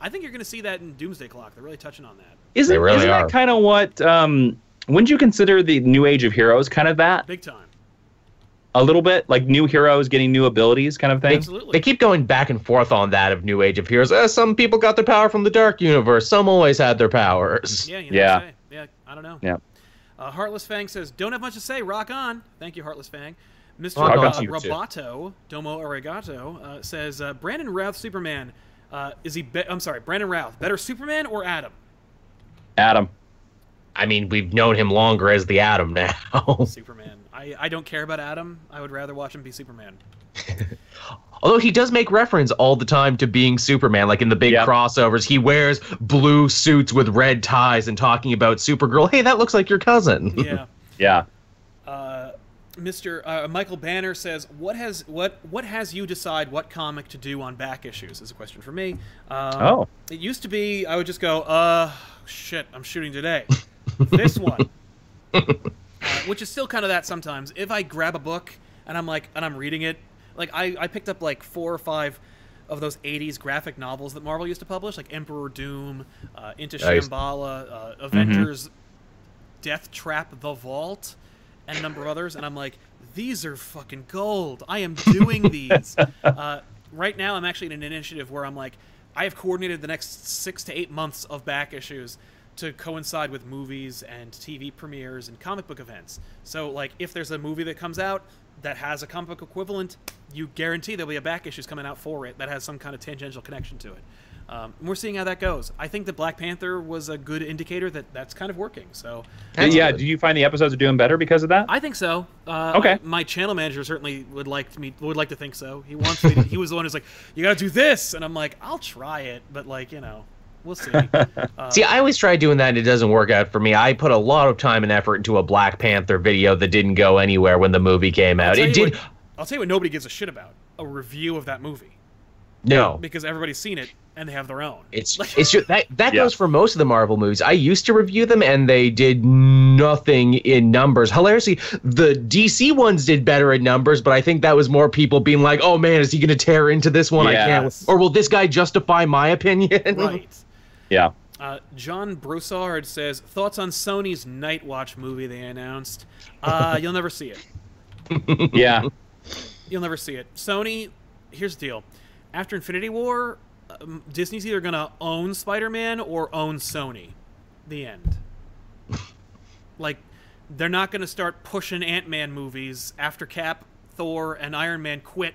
Speaker 2: I think you're going to see that in Doomsday Clock. They're really touching on that.
Speaker 3: isn't
Speaker 4: They really
Speaker 3: isn't
Speaker 4: are.
Speaker 3: that kind of what? Um, wouldn't you consider the New Age of Heroes kind of that?
Speaker 2: Big time.
Speaker 3: A little bit like new heroes getting new abilities, kind of thing.
Speaker 2: Absolutely.
Speaker 4: They keep going back and forth on that of New Age of Heroes. Uh, some people got their power from the Dark Universe. Some always had their powers.
Speaker 2: Yeah, you know
Speaker 3: Yeah.
Speaker 2: what to say. Yeah, I don't know.
Speaker 3: Yeah.
Speaker 2: Uh, Heartless Fang says, "Don't have much to say. Rock on." Thank you, Heartless Fang. Mr.
Speaker 4: Rock
Speaker 2: uh,
Speaker 4: on to you, too.
Speaker 2: Roboto Domo Arigato uh, says, uh, "Brandon Routh Superman uh, is he? I'm sorry, Brandon Routh better Superman or Adam?
Speaker 3: Adam.
Speaker 4: I mean, we've known him longer as the Adam now.
Speaker 2: Superman. I, I don't care about Adam. I would rather watch him be Superman.
Speaker 4: Although he does make reference all the time to being Superman, like in the big
Speaker 3: Yeah.
Speaker 4: crossovers, he wears blue suits with red ties and talking about Supergirl. Hey, that looks like your cousin.
Speaker 2: Yeah.
Speaker 3: Yeah.
Speaker 2: Uh, Mr. Uh, Michael Banner says, "What has what what has you decide what comic to do on back issues?" Is a question for me. Um,
Speaker 3: Oh.
Speaker 2: it used to be I would just go, "Uh, shit, I'm shooting today." this one, uh, which is still kind of that sometimes. If I grab a book and I'm like, and I'm reading it, like I I picked up like four or five of those '80s graphic novels that Marvel used to publish, like Emperor Doom, uh, Into
Speaker 4: Nice.
Speaker 2: Shambhala, uh, Avengers, Death Trap, The Vault, and a number of others. And I'm like, these are fucking gold. I am doing these. uh, right now, I'm actually in an initiative where I'm like, I have coordinated the next six to eight months of back issues to coincide with movies and TV premieres and comic book events. So, like, if there's a movie that comes out that has a comic book equivalent, you guarantee there'll be a back issues coming out for it that has some kind of tangential connection to it. Um, we're seeing how that goes. I think that Black Panther was a good indicator that that's kind of working. So,
Speaker 4: That's
Speaker 3: yeah,
Speaker 4: good.
Speaker 3: do you find the episodes are doing better because of that?
Speaker 2: I think so. Uh,
Speaker 3: Okay.
Speaker 2: My channel manager certainly would like me would like to think so. He wants me. To, he was the one who's like, "You got to do this," and I'm like, "I'll try it," but like you know, we'll see. Uh,
Speaker 4: See, I always try doing that and it doesn't work out for me. I put a lot of time and effort into a Black Panther video that didn't go anywhere when the movie came out. It did
Speaker 2: What, I'll tell you what nobody gives a shit about: a review of that movie
Speaker 4: no.
Speaker 2: because everybody's seen it and they have their own.
Speaker 4: It's it's just, that that
Speaker 3: Yeah.
Speaker 4: goes for most of the Marvel movies. I used to review them and they did nothing in numbers. Hilariously, the DC ones did better in numbers, but I think that was more people being like, "Oh man, is he going to tear into this one? I can't." Or will this guy justify my opinion?
Speaker 2: right.
Speaker 3: yeah.
Speaker 2: Uh, John Broussard says thoughts on Sony's Night Watch movie they announced. Uh, you'll never see it.
Speaker 3: Yeah.
Speaker 2: You'll never see it. Sony, here's the deal. After Infinity War, um, Disney's either going to own Spider Man or own Sony. The end. like, they're not going to start pushing Ant Man movies after Cap, Thor, and Iron Man quit.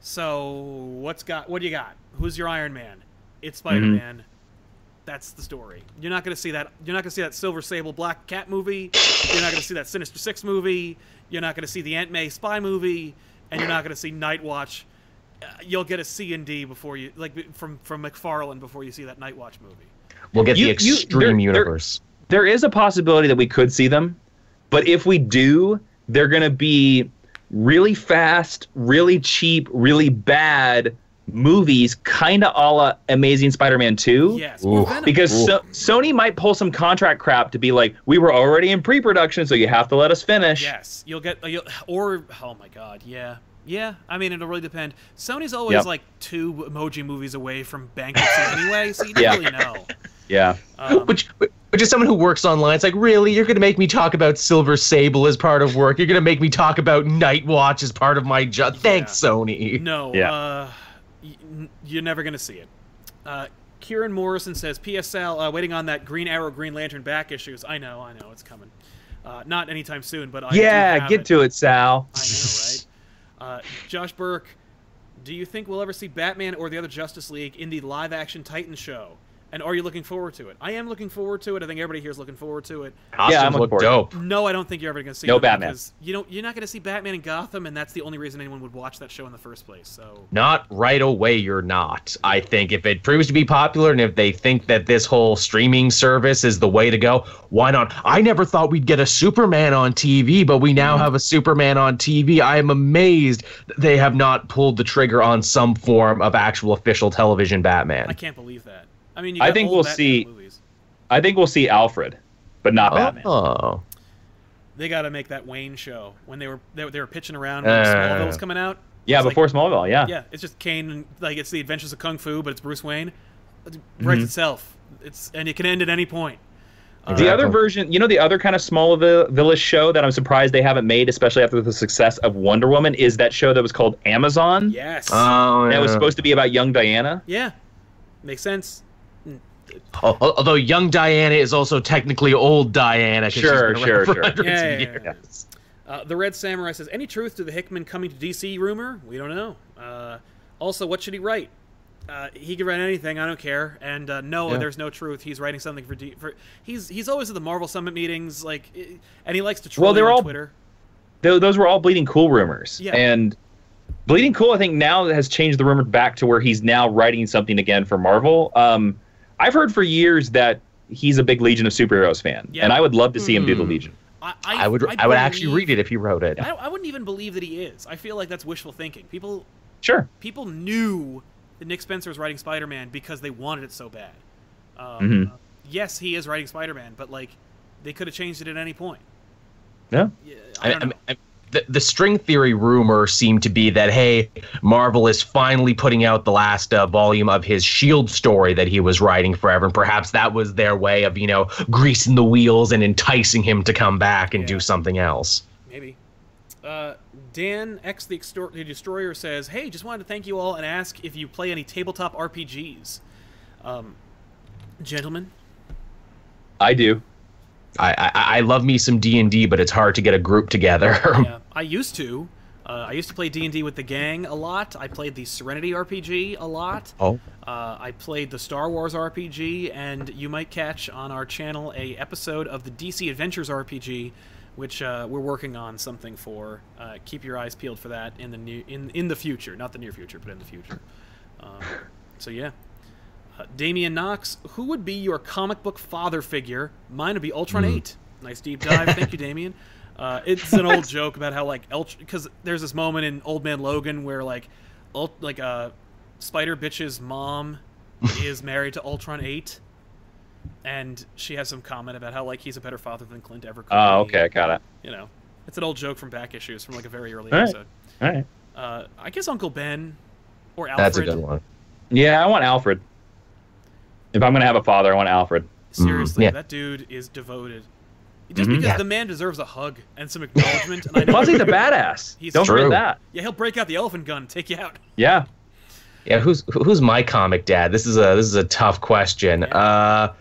Speaker 2: So, what's got? What do you got? Who's your Iron Man? It's Spider Man. That's the story. You're not going to see that. You're not going to see that Silver Sable Black Cat movie. You're not going to see that Sinister Six movie. You're not going to see the Aunt May spy movie, and you're not going to see Night Watch. Uh, you'll get a C and D before you like from from McFarlane before you see that Night Watch movie.
Speaker 4: We'll get
Speaker 3: You-
Speaker 4: the
Speaker 3: you-
Speaker 4: extreme
Speaker 3: there- there-
Speaker 4: universe.
Speaker 3: there is a possibility that we could see them, but if we do, they're going to be really fast, really cheap, really bad movies, kind of a la Amazing Spider-Man 2.
Speaker 2: Yes, or
Speaker 3: Because so, Sony might pull some contract crap to be like, we were already in pre-production, so you have to let us finish.
Speaker 2: Yes, you'll get uh, you'll, or oh my god, yeah, yeah. I mean, it'll really depend. Sony's always
Speaker 3: Yep.
Speaker 2: like two emoji movies away from bankruptcy anyway, so you don't
Speaker 3: Yeah.
Speaker 2: really know.
Speaker 3: Yeah.
Speaker 2: Um,
Speaker 4: Which, which is someone who works online. It's like, really, you're gonna make me talk about Silver Sable as part of work. You're gonna make me talk about Night Watch as part of my job. Thanks, Sony.
Speaker 2: no,
Speaker 3: Yeah.
Speaker 2: uh, y- n- you're never gonna see it. Uh, Kieran Morrison says, "PSL, uh, waiting on that Green Arrow, Green Lantern back issues. I know, I know, it's coming. Uh, not anytime soon, but I
Speaker 3: Yeah, get
Speaker 2: it.
Speaker 3: to it, Sal.
Speaker 2: I know, right? Uh, Josh Burke, do you think we'll ever see Batman or the other Justice League in the live-action Titan show? And are you looking forward to it? I am looking forward to it. I think everybody here is looking forward to it.
Speaker 4: Costumes
Speaker 3: I'm looking
Speaker 4: look
Speaker 3: forward to
Speaker 4: dope.
Speaker 2: No, I don't think you're ever going to see
Speaker 3: No Batman.
Speaker 2: because you don't. You're not going to see Batman in Gotham, and that's the only reason anyone would watch that show in the first place. So
Speaker 4: Not right away, you're not. I think if it proves to be popular and if they think that this whole streaming service is the way to go, why not? I never thought we'd get a Superman on TV, but we now mm-hmm. have a Superman on TV. I am amazed they have not pulled the trigger on some form of actual official television Batman.
Speaker 2: I can't believe that. I mean, you
Speaker 3: I think
Speaker 2: old
Speaker 3: we'll
Speaker 2: Batman
Speaker 3: see-
Speaker 2: Movies.
Speaker 3: I think we'll see Alfred, but not Batman.
Speaker 4: Oh.
Speaker 2: They got to make that Wayne show when they were they, were- they were pitching around when
Speaker 4: Uh.
Speaker 2: Smallville was coming out.
Speaker 3: Yeah,
Speaker 2: It's like-
Speaker 3: before Smallville. Yeah.
Speaker 2: Yeah, it's just Kane and like it's the Adventures of Kung Fu, but it's Bruce Wayne. It
Speaker 3: Mm-hmm.
Speaker 2: writes itself. It's and it can end at any point. Uh,
Speaker 3: The other version, you know, the other kind of Smallville show that I'm surprised they haven't made, especially after the success of Wonder Woman, is that show that was called Amazon.
Speaker 2: Yes.
Speaker 4: Oh,
Speaker 3: That was supposed to be about young Diana.
Speaker 2: yeah. Makes sense.
Speaker 4: Al- al- Although young Diana is also technically old Diana.
Speaker 3: Sure, sure, sure.
Speaker 2: Yeah, yeah, yeah, yeah. Uh, the Red Samurai says, "Any truth to the Hickman coming to DC rumor? We don't know. Uh, also, what should he write? Uh, he could write anything. I don't care. And uh, no,
Speaker 4: Yeah.
Speaker 2: there's no truth. He's writing something for, D- for. He's he's always at the Marvel Summit meetings, like, and he likes to troll
Speaker 3: Well, they're
Speaker 2: on
Speaker 3: all-
Speaker 2: Twitter.
Speaker 3: Th- those were all Bleeding Cool rumors.
Speaker 2: Yeah.
Speaker 3: And Bleeding Cool, I think now has changed the rumor back to where he's now writing something again for Marvel. Um, I've heard for years that he's a big Legion of Superheroes fan,
Speaker 2: Yeah.
Speaker 3: and I would love to see him do the
Speaker 4: Hmm.
Speaker 3: Legion.
Speaker 2: I,
Speaker 4: I would I, would actually read it if he wrote it.
Speaker 2: I, I wouldn't even believe that he is. I feel like that's wishful thinking. People
Speaker 3: Sure.
Speaker 2: people knew that Nick Spencer was writing Spider-Man because they wanted it so bad. Um,
Speaker 3: Mhm.
Speaker 2: Yes, he is writing Spider-Man, but like they could have changed it at any point.
Speaker 3: Yeah.
Speaker 2: Yeah, I
Speaker 4: I,
Speaker 2: don't
Speaker 4: I,
Speaker 2: know.
Speaker 4: I, the, the string theory rumor seemed to be that hey, Marvel is finally putting out the last uh, volume of his Shield story that he was writing forever, and perhaps that was their way of you know greasing the wheels and enticing him to come back and
Speaker 2: Yeah.
Speaker 4: do something else.
Speaker 2: Maybe. Uh, Dan X the, Extor- the Destroyer says, "Hey, just wanted to thank you all and ask if you play any tabletop RPGs." Um, gentlemen,
Speaker 3: I do.
Speaker 4: I, I I love me some D and D, but it's hard to get a group together.
Speaker 2: yeah, I used to. Uh, I used to play D and D with the gang a lot. I played the Serenity RPG a lot.
Speaker 4: oh,
Speaker 2: Uh, I played the Star Wars RPG, and you might catch on our channel a episode of the DC Adventures RPG, which uh, we're working on something for. Uh, keep your eyes peeled for that in the new in in the future, not the near future, but in the future. Um, so yeah. Uh, Damian Knox, who would be your comic book father figure? Mine would be Ultron 8. Nice deep dive. Thank you, Damian. Uh, it's an old joke about how like Ult because there's this moment in Old Man Logan where like Ult- like uh, Spider Bitch's mom is married to Ultron 8 and she has some comment about how like he's a better father than Clint ever could
Speaker 3: Oh,
Speaker 2: be.
Speaker 3: okay, I got it.
Speaker 2: You know. It's an old joke from back issues from like a very early
Speaker 3: All right.
Speaker 2: episode.
Speaker 3: All right.
Speaker 2: Uh, I guess Uncle Ben or Alfred.
Speaker 4: that's a good one.
Speaker 3: Yeah, I want Alfred. If I'm gonna have a father, I want Alfred.
Speaker 2: Seriously,
Speaker 4: yeah.
Speaker 2: that dude is devoted. Just
Speaker 3: Mhm.
Speaker 2: because
Speaker 4: Yeah.
Speaker 2: the man deserves a hug and some acknowledgement. and I know
Speaker 3: Plus, he's a badass.
Speaker 2: He's
Speaker 3: Don't
Speaker 4: true.
Speaker 3: forget that.
Speaker 2: Yeah, he'll break out the elephant gun, and take you out.
Speaker 3: Yeah.
Speaker 4: Yeah, who's who's my comic dad? This is a this is a tough question. Uh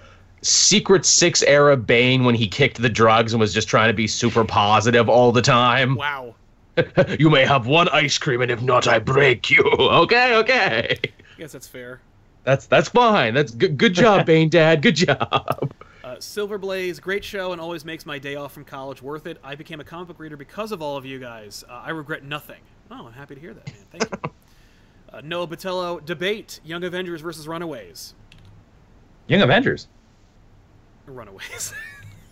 Speaker 4: Secret Six era Bane when he kicked the drugs and was just trying to be super positive all the time.
Speaker 2: Wow.
Speaker 4: you may have one ice cream, and if not, I break you. Okay, okay.
Speaker 2: I guess that's fair.
Speaker 4: That's that's fine. That's good. Good job, Bane Dad. Good job.
Speaker 2: Uh, Silver Blaze, great show and always makes my day off from college worth it. I became a comic book reader because of all of you guys. Uh, I regret nothing. Oh, I'm happy to hear that, man. Thank you. uh, Noah Batello, debate Young Avengers versus Runaways.
Speaker 3: Young Avengers.
Speaker 2: Runaways.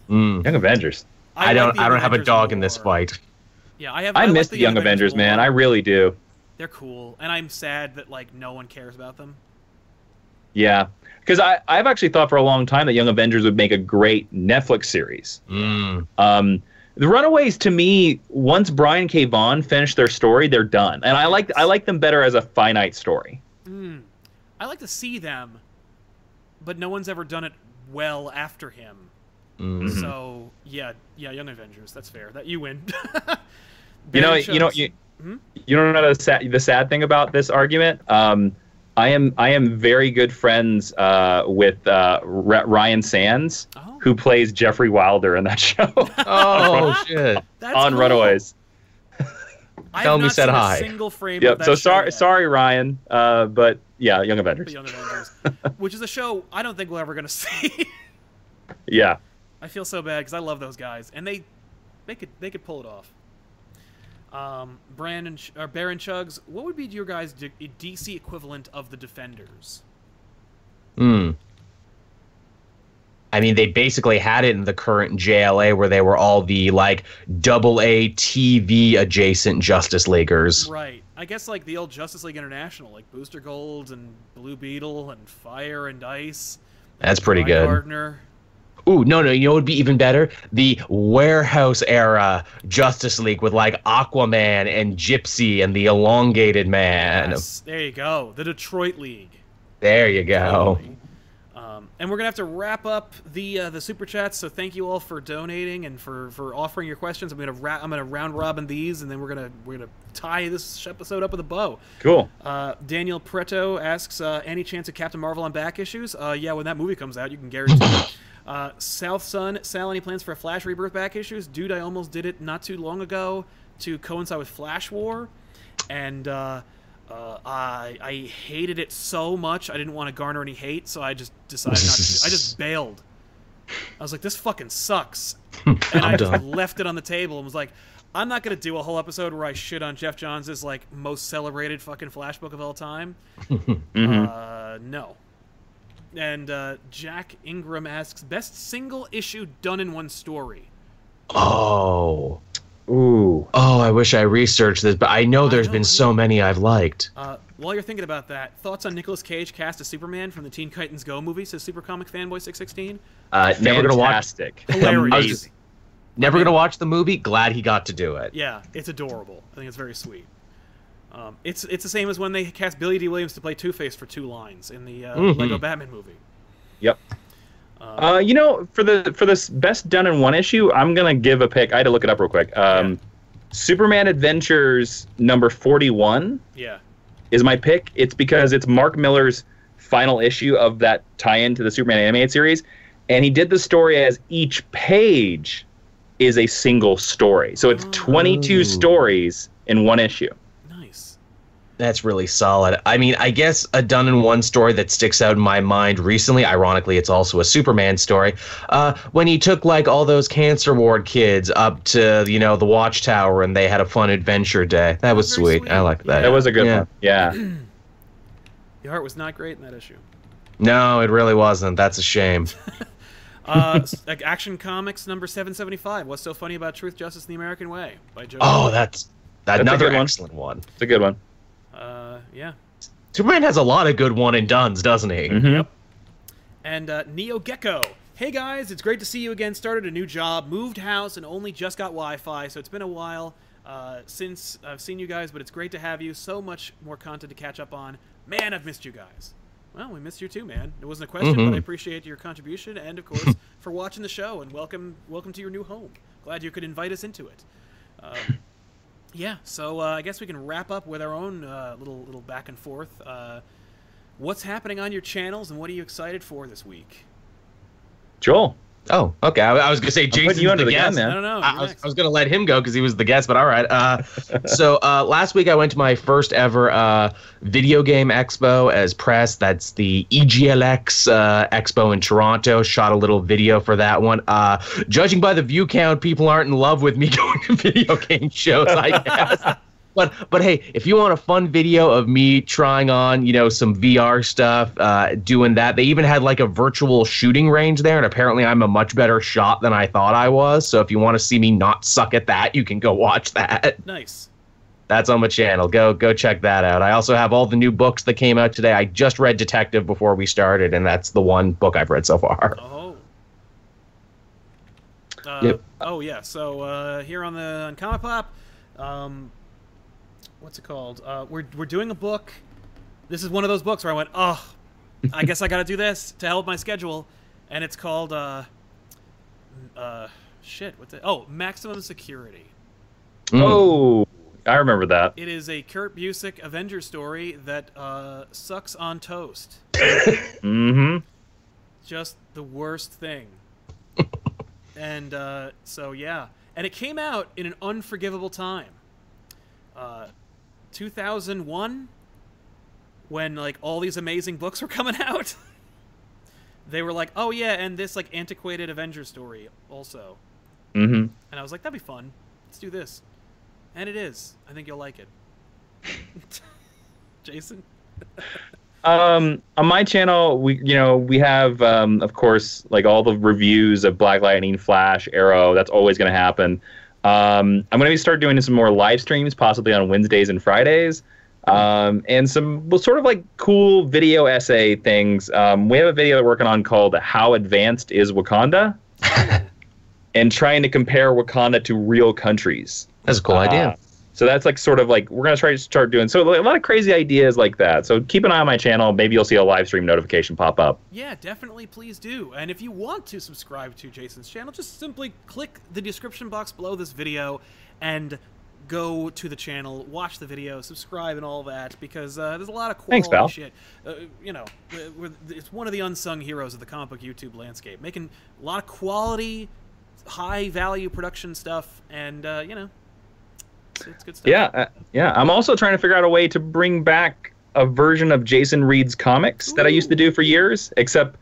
Speaker 4: Mm.
Speaker 3: Young Avengers.
Speaker 4: I,
Speaker 2: like
Speaker 4: don't.
Speaker 2: the
Speaker 4: I don't have a
Speaker 2: Avengers
Speaker 4: dog in this fight.
Speaker 2: Yeah, I have.
Speaker 3: I,
Speaker 2: like
Speaker 3: miss the Young Avengers, man. I really do.
Speaker 2: They're cool, and I'm sad that like no one cares about them.
Speaker 3: Yeah. Because I, I've actually thought for a long time that Young Avengers would make a great Netflix series.
Speaker 4: Mm.
Speaker 3: Um, the Runaways, to me, once Brian K. Vaughan finished their story, they're done, and I like I like them better as a finite story.
Speaker 2: Hmm. I like to see them, but no one's ever done it well after him.
Speaker 4: Mm.
Speaker 2: So yeah, yeah, Young Avengers. That's fair. That you win.
Speaker 3: You know,
Speaker 2: Barry
Speaker 3: you know, you,
Speaker 2: Hmm?
Speaker 3: you don't know the sad, the sad thing about this argument. Um, I am I am very good friends uh, with uh, R- Ryan Sands,
Speaker 2: Oh.
Speaker 3: who plays Geoffrey Wilder in that show
Speaker 4: Oh shit.
Speaker 2: That's
Speaker 3: on
Speaker 2: cool.
Speaker 3: Runaways.
Speaker 4: Tell him we said hi.
Speaker 2: A single frame. of
Speaker 3: Yep.
Speaker 2: that
Speaker 3: So sorry,
Speaker 2: yet.
Speaker 3: sorry, Ryan. Uh, but yeah, Young
Speaker 2: The
Speaker 3: Avengers.
Speaker 2: Young Avengers, which is a show I don't think we're ever gonna see.
Speaker 3: Yeah.
Speaker 2: I feel so bad because I love those guys, and they they could they could pull it off. Um, Brandon or Baron Chugs, what would be your guys' DC equivalent of the Defenders?
Speaker 4: Hmm. I mean, they basically had it in the current JLA where they were all the like double A TV adjacent Justice Leaguers.
Speaker 2: Right. I guess like the old Justice League International, like Booster Gold and Blue Beetle and Fire and Ice.
Speaker 4: That's pretty
Speaker 2: Guy
Speaker 4: good.
Speaker 2: Gardner.
Speaker 4: Ooh, no, no, you know what would be even better? The warehouse era Justice League with like Aquaman and Gypsy and the elongated man.
Speaker 2: Yes, there you go. The Detroit League.
Speaker 4: There you go.
Speaker 2: Um, and we're gonna have to wrap up the uh, the super chats. So thank you all for donating and for, for offering your questions. I'm gonna ra- I'm gonna round robin these, and then we're gonna we're gonna tie this episode up with a bow.
Speaker 3: Cool.
Speaker 2: Uh, Daniel Preto asks, uh, any chance of Captain Marvel on back issues? Uh, yeah, when that movie comes out, you can guarantee. Uh, South Sun, Sal, any plans for a Flash Rebirth back issues? Dude, I almost did it not too long ago to coincide with Flash War, and uh, uh, I I hated it so much I didn't want to garner any hate, so I just decided not to. I just bailed. I was like, this fucking sucks, and I just
Speaker 4: done.
Speaker 2: left it on the table and was like, I'm not gonna do a whole episode where I shit on Geoff Johns' like most celebrated fucking Flash book of all time. Uh, no. And uh, Jack Ingram asks, best single issue done in one story.
Speaker 4: Oh.
Speaker 3: Ooh.
Speaker 4: Oh, I wish I researched this, but I know there's
Speaker 2: know,
Speaker 4: been
Speaker 2: I
Speaker 4: so many I've liked.
Speaker 2: Uh, while you're thinking about that, thoughts on Nicolas Cage cast as Superman from the Teen Titans Go movie? Says Super Comic Fanboy six sixteen.
Speaker 3: Uh,
Speaker 4: Never gonna watch-
Speaker 3: fantastic.
Speaker 2: Hilarious.
Speaker 3: Amazing.
Speaker 4: Never gonna watch the movie. Glad he got to do it.
Speaker 2: Yeah, it's adorable. I think it's very sweet. Um, it's it's the same as when they cast Billy Dee Williams to play Two Face for two lines in the uh,
Speaker 4: Mhm.
Speaker 2: Lego Batman movie.
Speaker 3: Yep. Uh, you know, for the for this best done in one issue, I'm gonna give a pick. I had to look it up real quick. Um, Superman Adventures number 41
Speaker 2: Yeah.
Speaker 3: is my pick. It's because it's Mark Millar's final issue of that tie-in to the Superman animated series, and he did the story as each page is a single story. So it's 22 stories in one issue.
Speaker 2: Nice.
Speaker 4: That's really solid. I mean, I guess a done in one story that sticks out in my mind recently, ironically, it's also a Superman story. Uh, when he took like all those cancer ward kids up to, you know, the watchtower and they had a fun adventure day. That was sweet.
Speaker 2: sweet.
Speaker 4: I liked that.
Speaker 3: That was a good
Speaker 4: Yeah.
Speaker 3: one. Yeah.
Speaker 2: The art was not great in that issue.
Speaker 4: No, it really wasn't. That's a shame.
Speaker 2: Uh, like Action Comics number 775. What's so funny about Truth, Justice, and the American Way by Joe.
Speaker 4: Oh,
Speaker 2: Hill.
Speaker 4: that's
Speaker 3: a
Speaker 4: another
Speaker 3: good one.
Speaker 4: excellent one.
Speaker 3: It's a good one.
Speaker 2: Uh, yeah.
Speaker 4: Superman has a lot of good one and dones, doesn't he?
Speaker 3: Mhm.
Speaker 2: And uh, Neo Gecko. Hey guys, it's great to see you again. Started a new job, moved house, and only just got Wi-Fi, so it's been a while uh, since I've seen you guys. But it's great to have you. So much more content to catch up on. Man, I've missed you guys. Well, we missed you too, man. It wasn't a question,
Speaker 4: Mhm.
Speaker 2: but I appreciate your contribution and, of course, for watching the show and welcome, welcome to your new home. Glad you could invite us into it. Um, yeah, so uh, I guess we can wrap up with our own uh, little little back and forth. Uh, what's happening on your channels, and what are you excited for this week?
Speaker 3: Joel.
Speaker 4: Oh, okay. I, I was gonna say
Speaker 3: putting
Speaker 4: Jason
Speaker 3: you under
Speaker 4: the
Speaker 3: the gun,
Speaker 4: guest.
Speaker 3: man.
Speaker 2: I don't know.
Speaker 4: I, I was. I was gonna let him go because he was the guest, but all right. Uh, so uh, last week I went to my first ever uh, video game expo as press. That's the EGLX uh, expo in Toronto. Shot a little video for that one. Uh, judging by the view count, people aren't in love with me going to video game shows. I guess. But but hey, if you want a fun video of me trying on, you know, some VR stuff, uh, doing that, they even had like a virtual shooting range there, and apparently I'm a much better shot than I thought I was. So if you want to see me not suck at that, you can go watch that.
Speaker 2: nice.
Speaker 4: That's on my channel. Go go check that out. I also have all the new books that came out today. I just read Detective before we started, and that's the one book I've read so far.
Speaker 2: Oh. Uh,
Speaker 4: Yep.
Speaker 2: Oh yeah. So uh, here on the on Comic Pop, um, what's it called? Uh, we're we're doing a book. This is one of those books where I went, oh, I guess I got to do this to help my schedule, and it's called uh, uh, shit. What's it? Oh, Maximum Security.
Speaker 4: Mm.
Speaker 3: Oh, I remember that.
Speaker 2: It is a Kurt Busiek Avenger story that uh, sucks on toast.
Speaker 3: Mm-hmm.
Speaker 2: just the worst thing. and uh, so yeah, and it came out in an unforgivable time. Uh, 2001, when like all these amazing books were coming out. they were like, oh yeah, and this like antiquated Avenger story also.
Speaker 3: Mm-hmm.
Speaker 2: And I was like, that'd be fun. Let's do this. And it is. I think you'll like it. Jason?
Speaker 3: Um, on my channel, we you know we have um, of course like all the reviews of Black Lightning, Flash, Arrow. That's always going to happen. Um, I'm going to be start doing some more live streams, possibly on Wednesdays and Fridays, um, and some well, sort of like cool video essay things. Um, we have a video we're working on called "How Advanced Is Wakanda," and trying to compare Wakanda to real countries.
Speaker 4: That's a cool idea.
Speaker 3: So that's like sort of like we're gonna try to start doing so a lot of crazy ideas like that. So keep an eye on my channel. Maybe you'll see a live stream notification pop up.
Speaker 2: Yeah, definitely, please do. And if you want to subscribe to Jason's channel, just simply click the description box below this video and go to the channel, watch the video, subscribe, and all that because uh, there's a lot of quality
Speaker 3: Thanks,
Speaker 2: shit. Uh, you know, it's one of the unsung heroes of the comic book YouTube landscape, making a lot of quality, high value production stuff, and uh, you know, it's, it's good stuff.
Speaker 3: Yeah, uh, yeah. I'm also trying to figure out a way to bring back a version of Jason Reed's comics that I used to do for years. Except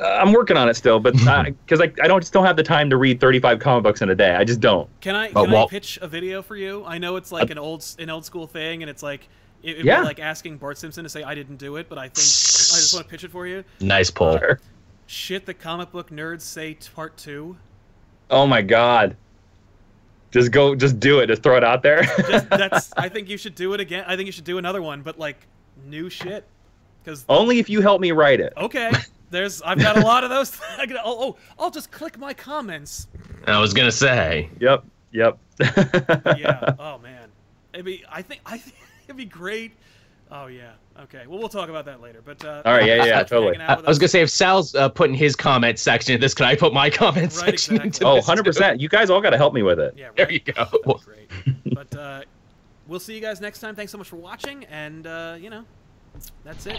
Speaker 3: uh, I'm working on it still, but because I, I don't just don't have the time to read 35 comic books in a day. I just don't.
Speaker 2: Can I
Speaker 4: But
Speaker 2: can I pitch a video for you? I know it's like an old an old school thing, and it's like it, it'd
Speaker 3: Yeah.
Speaker 2: be like asking Bart Simpson to say I didn't do it, but I think I just want to pitch it for you.
Speaker 4: Nice pull.
Speaker 3: Sure.
Speaker 2: Shit, the comic book nerds say part two.
Speaker 3: Oh my god. Just go, just do it. Just throw it out there.
Speaker 2: Just, that's I think you should do it again. I think you should do another one, but like new shit. Because
Speaker 3: Only if you help me write it.
Speaker 2: okay, there's I've got a lot of those. I can, oh, oh, I'll just click my comments.
Speaker 4: I was gonna say.
Speaker 3: Yep. Yep.
Speaker 2: yeah. Oh man. It'd be. I think. I think it'd be great. Oh yeah. Okay. Well, we'll talk about that later. But uh,
Speaker 3: All right, yeah,
Speaker 2: thanks
Speaker 3: yeah, totally.
Speaker 4: I, I was gonna say if Sal's uh, putting his comment section in this, can I put my comment
Speaker 2: Right,
Speaker 4: section
Speaker 2: exactly.
Speaker 4: into
Speaker 3: Oh,
Speaker 4: this?
Speaker 3: 100%. You guys all got to help me with it.
Speaker 2: Yeah. Right.
Speaker 4: There you go.
Speaker 2: That'd great. but uh, we'll see you guys next time. Thanks so much for watching, and uh, you know, that's it.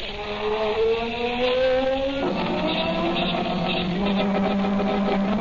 Speaker 1: Thank you.